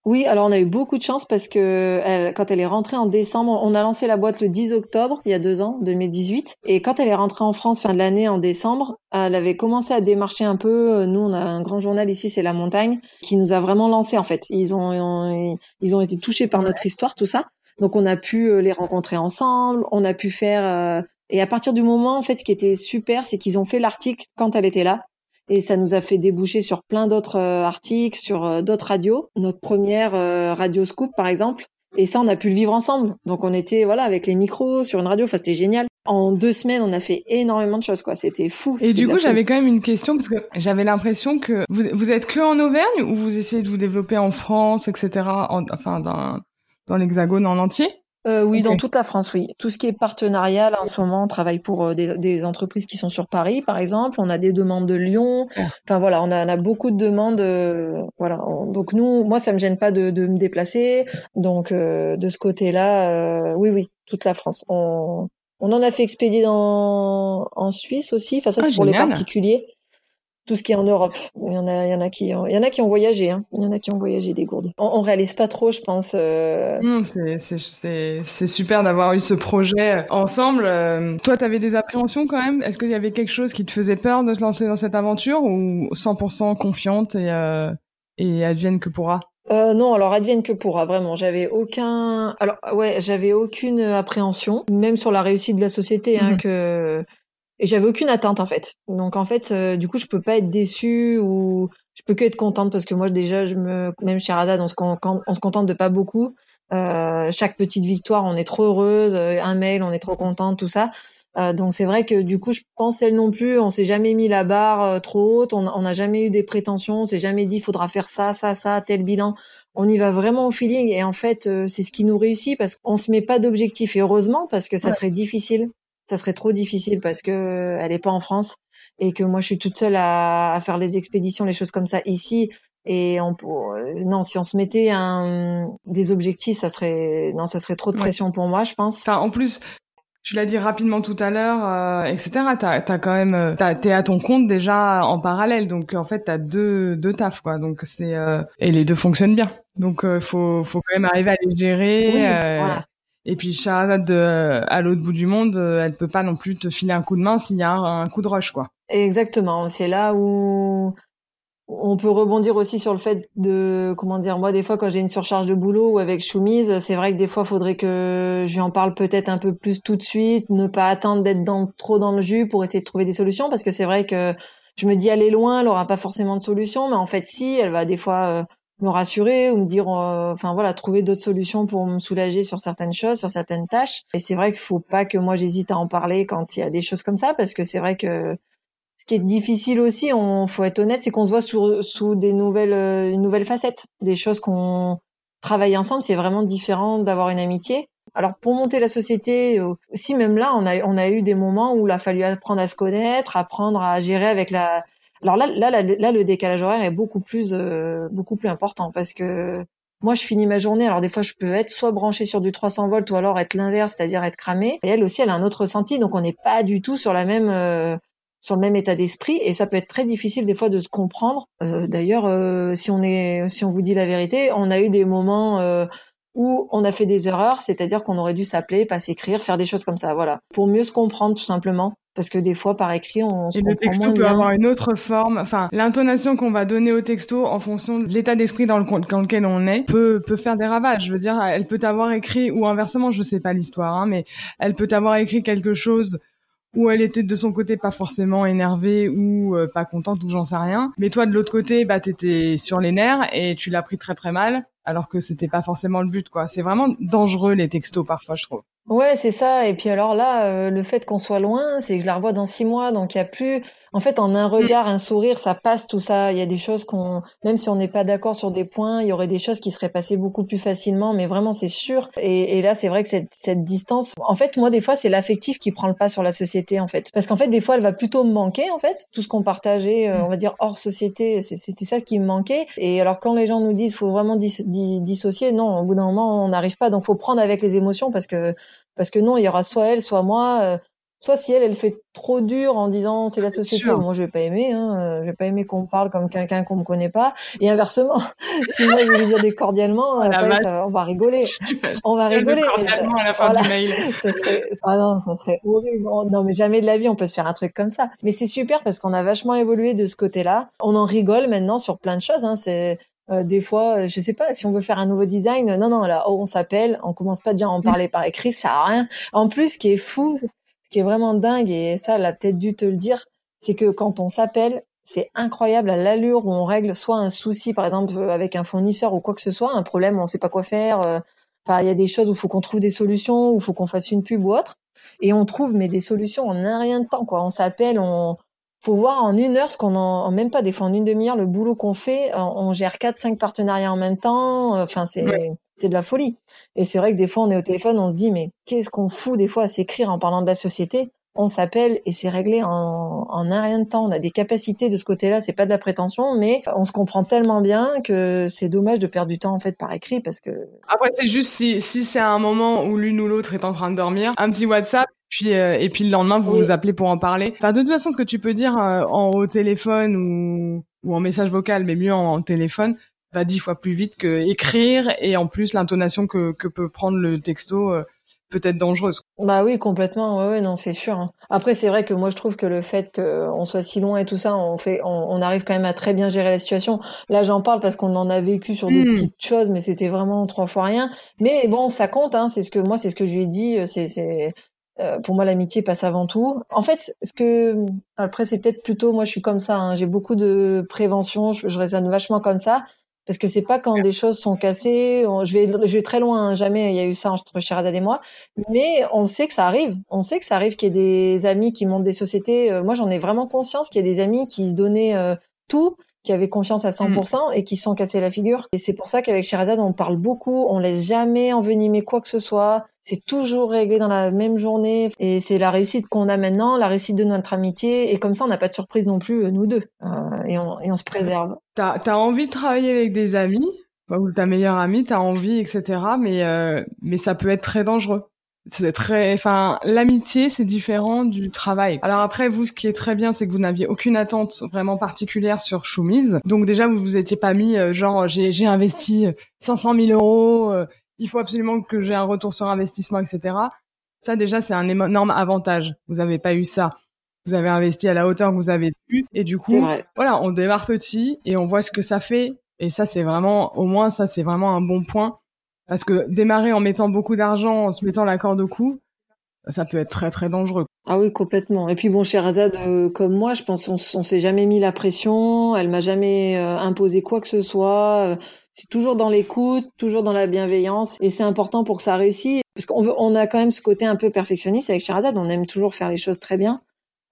Oui, alors on a eu beaucoup de chance parce que elle, quand elle est rentrée en décembre, on a lancé la boîte le 10 octobre, il y a deux ans, 2018. Et quand elle est rentrée en France fin de l'année, en décembre, elle avait commencé à démarcher un peu. Nous, on a un grand journal ici, c'est La Montagne, qui nous a vraiment lancé en fait. Ils ont, ils ont été touchés par notre histoire, tout ça. Donc on a pu euh, les rencontrer ensemble, on a pu faire euh, et à partir du moment, en fait, ce qui était super, c'est qu'ils ont fait l'article quand elle était là et ça nous a fait déboucher sur plein d'autres euh, articles, sur euh, d'autres radios. Notre première euh, radio scoop, par exemple. Et ça, on a pu le vivre ensemble. Donc, on était voilà avec les micros sur une radio. Enfin, c'était génial. En deux semaines, on a fait énormément de choses, quoi. C'était fou. Et du coup, j'avais quand même une question parce que j'avais l'impression que vous, vous êtes que en Auvergne ou vous essayez de vous développer en France, etc. enfin, dans, dans l'Hexagone en entier? Euh, oui, dans toute la France, oui. Tout ce qui est partenarial, en ce moment, on travaille pour euh, des, des, entreprises qui sont sur Paris, par exemple. On a des demandes de Lyon. Enfin voilà, on a, on a beaucoup de demandes. Euh, voilà. Donc nous, moi, ça me gêne pas de, de me déplacer. Donc euh, de ce côté-là, oui, oui, toute la France. On, on en a fait expédier dans, en Suisse aussi. Enfin ça, ah, c'est pour les particuliers tout ce qui est en Europe. Il y en a, il y en a qui, il y en a qui ont voyagé. Hein. Il y en a qui ont voyagé des gourdes. On, on réalise pas trop, je pense. Euh... Mmh, c'est super d'avoir eu ce projet ensemble. Euh, toi, tu avais des appréhensions quand même? Est-ce qu'il y avait quelque chose qui te faisait peur de te lancer dans cette aventure ou 100% confiante et euh, et advienne que pourra? Euh, non, alors advienne que pourra, vraiment. J'avais aucun, alors ouais, j'avais aucune appréhension, même sur la réussite de la société, hein, mmh. que et j'avais aucune attente en fait. Donc en fait, euh, du coup, je peux pas être déçue ou je peux que être contente parce que moi déjà, je me, même chez Razad, on se, on se contente de pas beaucoup. Euh, chaque petite victoire, on est trop heureuse. Euh, un mail, on est trop contente, tout ça. Euh, donc c'est vrai que du coup, je pense elle non plus, on s'est jamais mis la barre euh, trop haute. On n'a jamais eu des prétentions. On s'est jamais dit, faudra faire ça, ça, ça, tel bilan. On y va vraiment au feeling et en fait, c'est ce qui nous réussit parce qu'on se met pas d'objectif et heureusement parce que ça serait difficile ça serait trop difficile parce que elle est pas en France et que moi je suis toute seule à, à faire les expéditions, les choses comme ça ici. Et on, non, si on se mettait un, des objectifs, ça serait non, ça serait trop de pression pour moi, je pense. Enfin, en plus, tu l'as dit rapidement tout à l'heure, euh, etc. T'as as quand même, euh, t'es à ton compte déjà en parallèle, donc en fait t'as deux deux tafs quoi. Donc c'est euh, et les deux fonctionnent bien. Donc euh, faut faut quand même arriver à les gérer. Oui, voilà. Et puis Shahrazad de, euh, à l'autre bout du monde, euh, elle peut pas non plus te filer un coup de main s'il y a un, coup de rush, quoi. Exactement. C'est là où on peut rebondir aussi sur le fait de comment dire moi des fois quand j'ai une surcharge de boulot ou avec Choumise, c'est vrai que des fois faudrait que je lui en parle peut-être un peu plus tout de suite, ne pas attendre d'être dans, trop dans le jus pour essayer de trouver des solutions parce que c'est vrai que je me dis aller loin, elle aura pas forcément de solution, mais en fait si, elle va des fois euh, me rassurer ou me dire euh, enfin voilà trouver d'autres solutions pour me soulager sur certaines choses sur certaines tâches. Et c'est vrai qu'il faut pas que moi j'hésite à en parler quand il y a des choses comme ça parce que c'est vrai que ce qui est difficile aussi on faut être honnête c'est qu'on se voit sous, sous des nouvelles euh, une nouvelle facette. Des choses qu'on travaille ensemble c'est vraiment différent d'avoir une amitié. Alors pour monter la société, aussi même là, on a on a eu des moments où il a fallu apprendre à se connaître, apprendre à gérer avec la alors là, là, là, le décalage horaire est beaucoup plus, euh, beaucoup plus important parce que moi, je finis ma journée. Alors des fois, je peux être soit branché sur du 300 volts ou alors être l'inverse, c'est-à-dire être cramé. Et elle aussi, elle a un autre ressenti, donc on n'est pas du tout sur la même, euh, sur le même état d'esprit. Et ça peut être très difficile des fois de se comprendre. Euh, d'ailleurs, si on est, si on vous dit la vérité, on a eu des moments ou on a fait des erreurs, c'est-à-dire qu'on aurait dû s'appeler, pas s'écrire, faire des choses comme ça, voilà, pour mieux se comprendre tout simplement. Parce que des fois, par écrit, on se Et le texto peut avoir une autre forme. Enfin, l'intonation qu'on va donner au texto en fonction de l'état d'esprit dans, le, dans lequel on est peut, peut faire des ravages. Je veux dire, elle peut t'avoir écrit, ou inversement, je sais pas l'histoire, hein, mais elle peut t'avoir écrit quelque chose où elle était de son côté pas forcément énervée ou euh, pas contente ou j'en sais rien. Mais toi de l'autre côté, bah t'étais sur les nerfs et tu l'as pris très très mal alors que c'était pas forcément le but quoi. C'est vraiment dangereux les textos parfois je trouve. Ouais, c'est ça. Et puis alors là, euh, le fait qu'on soit loin, c'est que je la revois dans six mois, donc il y a plus en fait, en un mm. regard, un sourire, ça passe tout ça. Il y a des choses qu'on, même si on n'est pas d'accord sur des points, il y aurait des choses qui seraient passées beaucoup plus facilement. Mais vraiment, c'est sûr. Et, là, c'est vrai que cette, cette, distance, en fait, moi, des fois, c'est l'affectif qui prend le pas sur la société, en fait. Parce qu'en fait, des fois, elle va plutôt me manquer, en fait, tout ce qu'on partageait, euh, mm. on va dire hors société. C'était ça qui me manquait. Et alors, quand les gens nous disent, faut vraiment dissocier, non, au bout d'un moment, on n'arrive pas. Donc, faut prendre avec les émotions parce que parce que non, il y aura soit elle, soit moi. Euh, soit si elle, elle fait trop dur en disant c'est la société, moi je vais pas aimer, hein, euh, je vais pas aimer qu'on me parle comme quelqu'un qu'on me connaît pas, et inversement, si moi je vais lui dire des cordialement, après, ça, on va rigoler, on va rigoler. Cordialement à la fin du mail. ça serait, ah non, ça serait horrible. Non, mais jamais de la vie on peut se faire un truc comme ça. Mais c'est super parce qu'on a vachement évolué de ce côté-là. On en rigole maintenant sur plein de choses. Hein. C'est euh, des fois, je sais pas, si on veut faire un nouveau design, non, non, là, oh, on s'appelle, on commence pas déjà à en mm. parler par écrit, ça a rien. En plus, ce qui est fou, ce qui est vraiment dingue, et ça, elle a peut-être dû te le dire, c'est que quand on s'appelle, c'est incroyable à l'allure où on règle soit un souci, par exemple, avec un fournisseur ou quoi que ce soit, un problème, on sait pas quoi faire. Euh, enfin, il y a des choses où il faut qu'on trouve des solutions, où faut qu'on fasse une pub ou autre. Et on trouve, mais des solutions en un rien de temps, quoi. On s'appelle, on, faut voir en une heure ce qu'on en, même pas des fois en une demi-heure le boulot qu'on fait. On, gère quatre, cinq partenariats en même temps. Enfin, c'est, c'est de la folie. Et c'est vrai que des fois, on est au téléphone, on se dit, mais qu'est-ce qu'on fout des fois à s'écrire en parlant de la société? On s'appelle et c'est réglé en, en un rien de temps. On a des capacités de ce côté-là, c'est pas de la prétention, mais on se comprend tellement bien que c'est dommage de perdre du temps en fait par écrit parce que. Après, c'est juste si, si c'est un moment où l'une ou l'autre est en train de dormir, un petit WhatsApp. Puis euh, et puis le lendemain vous vous appelez pour en parler. Enfin de toute façon ce que tu peux dire euh, en au téléphone ou ou en message vocal mais mieux en téléphone va dix fois plus vite que écrire et en plus l'intonation que, que peut prendre le texto euh, peut être dangereuse. Bah oui, complètement. Ouais, ouais non, c'est sûr. Hein. Après, c'est vrai que moi, je trouve que le fait qu'on soit si loin et tout ça, on fait, on, arrive quand même à très bien gérer la situation. Là, j'en parle parce qu'on en a vécu sur des hmm. petites choses, mais c'était vraiment trois fois rien. Mais bon, ça compte. Hein, c'est ce que moi, c'est ce que je lui ai dit. Euh, c'est, c'est euh, pour moi, l'amitié passe avant tout. En fait, ce que après, c'est peut-être plutôt moi, je suis comme ça. Hein, j'ai beaucoup de prévention. Je, je raisonne vachement comme ça parce que c'est pas quand des choses sont cassées. je vais, je vais très loin. Hein, jamais il y a eu ça entre Sherazade et moi, mais on sait que ça arrive. On sait que ça arrive qu'il y ait des amis qui montent des sociétés. Euh, moi, j'en ai vraiment conscience qu'il y a des amis qui se donnaient euh, tout qui avaient confiance à 100% mm. et qui sont cassés la figure. Et c'est pour ça qu'avec Sherazade, on parle beaucoup, on laisse jamais envenimer quoi que ce soit. C'est toujours réglé dans la même journée. Et c'est la réussite qu'on a maintenant, la réussite de notre amitié. Et comme ça, on n'a pas de surprise non plus, euh, nous deux. Euh, et, on, et on se préserve. T'as as envie de travailler avec des amis ou ta meilleure amie, t'as envie, etc. Mais, euh, mais ça peut être très dangereux. C'est très enfin l'amitié c'est différent du travail. Alors après vous ce qui est très bien c'est que vous n'aviez aucune attente vraiment particulière sur Choumise donc déjà vous vous étiez pas mis euh, genre j'ai j'ai investi 500 000 euros euh, il faut absolument que j'ai un retour sur investissement etc ça déjà c'est un énorme avantage. Vous avez pas eu ça vous avez investi à la hauteur que vous avez pu et du coup voilà on démarre petit et on voit ce que ça fait et ça c'est vraiment au moins ça c'est vraiment un bon point parce que démarrer en mettant beaucoup d'argent, en se mettant la corde au cou, ça peut être très très dangereux. Ah oui, complètement. Et puis bon, Sherazade, euh, comme moi, je pense on, on s'est jamais mis la pression, elle m'a jamais euh, imposé quoi que ce soit. Euh, c'est toujours dans l'écoute, toujours dans la bienveillance, et c'est important pour que ça réussisse. Parce qu'on on a quand même ce côté un peu perfectionniste avec Sherazade, on aime toujours faire les choses très bien.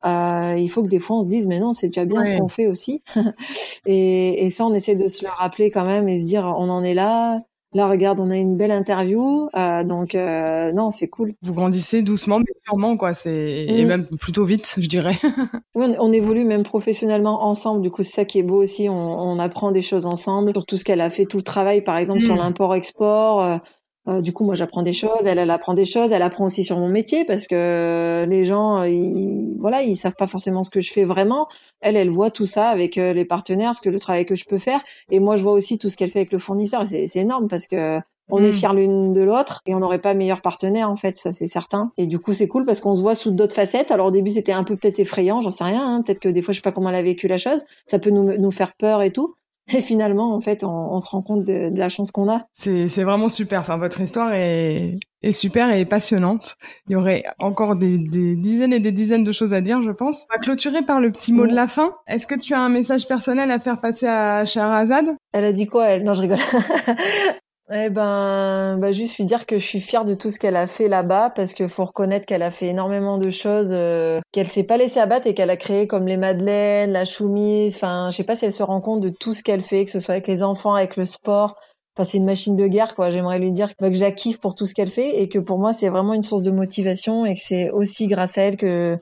Il faut que des fois on se dise mais non c'est déjà bien ce qu'on fait aussi et, et ça on essaie de se le rappeler quand même et se dire on en est là Là, regarde, on a une belle interview, euh, donc euh, non, c'est cool. Vous grandissez doucement, mais sûrement, quoi. C'est et mm. même plutôt vite, je dirais. oui, on, évolue même professionnellement ensemble. Du coup, c'est ça qui est beau aussi. On, on, apprend des choses ensemble sur tout ce qu'elle a fait, tout le travail, par exemple, sur mm. l'import-export. Euh, euh, du coup, moi, j'apprends des choses, elle, elle apprend des choses, elle apprend aussi sur mon métier parce que les gens, ils, voilà, ils savent pas forcément ce que je fais vraiment. Elle, elle voit tout ça avec euh, les partenaires, ce que le travail que je peux faire, et moi, je vois aussi tout ce qu'elle fait avec le fournisseur. C'est énorme parce que On est Mm. fiers l'une de l'autre et on n'aurait pas meilleur partenaire en fait, ça c'est certain. Et du coup c'est cool parce qu'on se voit sous d'autres facettes. Alors au début c'était un peu peut-être effrayant, j'en sais rien. hein. Peut-être que des fois je sais pas comment elle a vécu la chose, ça peut nous, nous faire peur et tout. Et finalement en fait on, on se rend compte de, de la chance qu'on a. C'est c'est vraiment super. Enfin, votre histoire est, est super et passionnante. Il y aurait encore des, des dizaines et des dizaines de choses à dire, je pense. On va clôturer par le petit mot de la fin. Est-ce que tu as un message personnel à faire passer à Shahrazad? Elle a dit quoi elle? Non je rigole. Eh ben, bah juste lui dire que je suis fière de tout ce qu'elle a fait là-bas parce qu'il faut reconnaître qu'elle a fait énormément de choses, euh, qu'elle s'est pas laissée abattre et qu'elle a créé comme les madeleines, la choumise. Enfin, je sais pas si elle se rend compte de tout ce qu'elle fait, que ce soit avec les enfants, avec le sport. Enfin, c'est une machine de guerre, quoi. J'aimerais lui dire que je la pour tout ce qu'elle fait et que pour moi, c'est vraiment une source de motivation et que c'est aussi grâce à elle que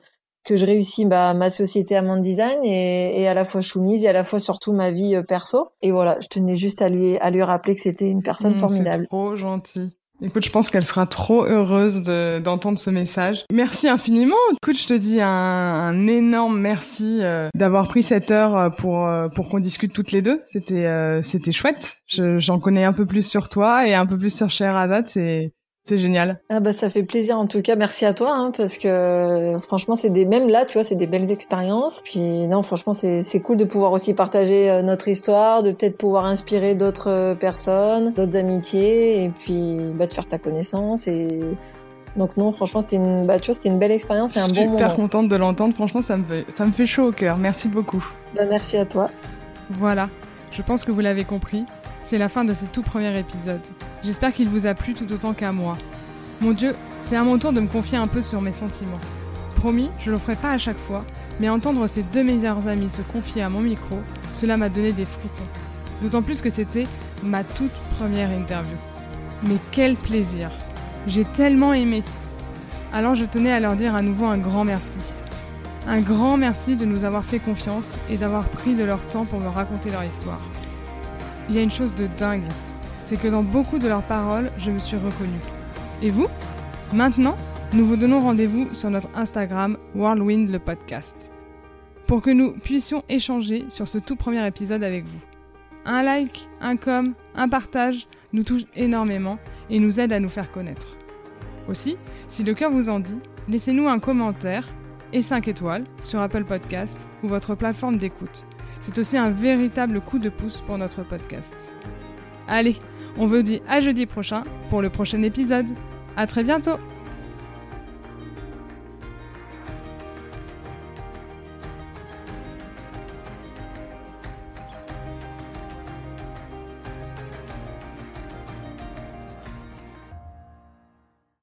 que je réussis bah, ma société Amand Design et, et à la fois Choumise et à la fois surtout ma vie euh, perso. Et voilà, je tenais juste à lui à lui rappeler que c'était une personne Mmh, formidable. C'est trop gentil. Écoute, je pense qu'elle sera trop heureuse de- d'entendre ce message. Merci infiniment. Écoute, je te dis un, un énorme merci euh, d'avoir pris cette heure euh, pour euh, pour qu'on discute toutes les deux. C'était euh, c'était chouette. Je- J'en connais un peu plus sur toi et un peu plus sur Sherazade. C'est c'est génial. Ah bah ça fait plaisir en tout cas, merci à toi hein, parce que euh, franchement c'est des même là tu vois c'est des belles expériences. Puis non franchement c'est c'est cool de pouvoir aussi partager euh, notre histoire, de peut-être pouvoir inspirer d'autres euh, personnes, d'autres amitiés et puis bah de faire ta connaissance et donc non franchement c'était une bah tu vois c'était une belle expérience et un je bon suis super moment. contente de l'entendre. Franchement, ça me fait ça me fait chaud au cœur. Merci beaucoup. Bah, merci à toi. Voilà, je pense que vous l'avez compris, c'est la fin de ce tout premier épisode. J'espère qu'il vous a plu tout autant qu'à moi. Mon Dieu, c'est à mon tour de me confier un peu sur mes sentiments. Promis, je le ferai pas à chaque fois, mais entendre ces deux meilleurs amis se confier à mon micro, cela m'a donné des frissons. D'autant plus que c'était ma toute première interview. Mais quel plaisir J'ai tellement aimé Alors je tenais à leur dire à nouveau un grand merci. Un grand merci de nous avoir fait confiance et d'avoir pris de leur temps pour me raconter leur histoire. Il y a une chose de dingue, c'est que dans beaucoup de leurs paroles, je me suis reconnue. Et vous? Maintenant, nous vous donnons rendez-vous sur notre Instagram Whirlwind le podcast pour que nous puissions échanger sur ce tout premier épisode avec vous. Un like, un com, un partage nous touche énormément et nous aide à nous faire connaître. Aussi, si le cœur vous en dit, laissez-nous un commentaire et 5 étoiles sur Apple Podcast ou votre plateforme d'écoute. C'est aussi un véritable coup de pouce pour notre podcast. Allez, on vous dit à jeudi prochain pour le prochain épisode. À très bientôt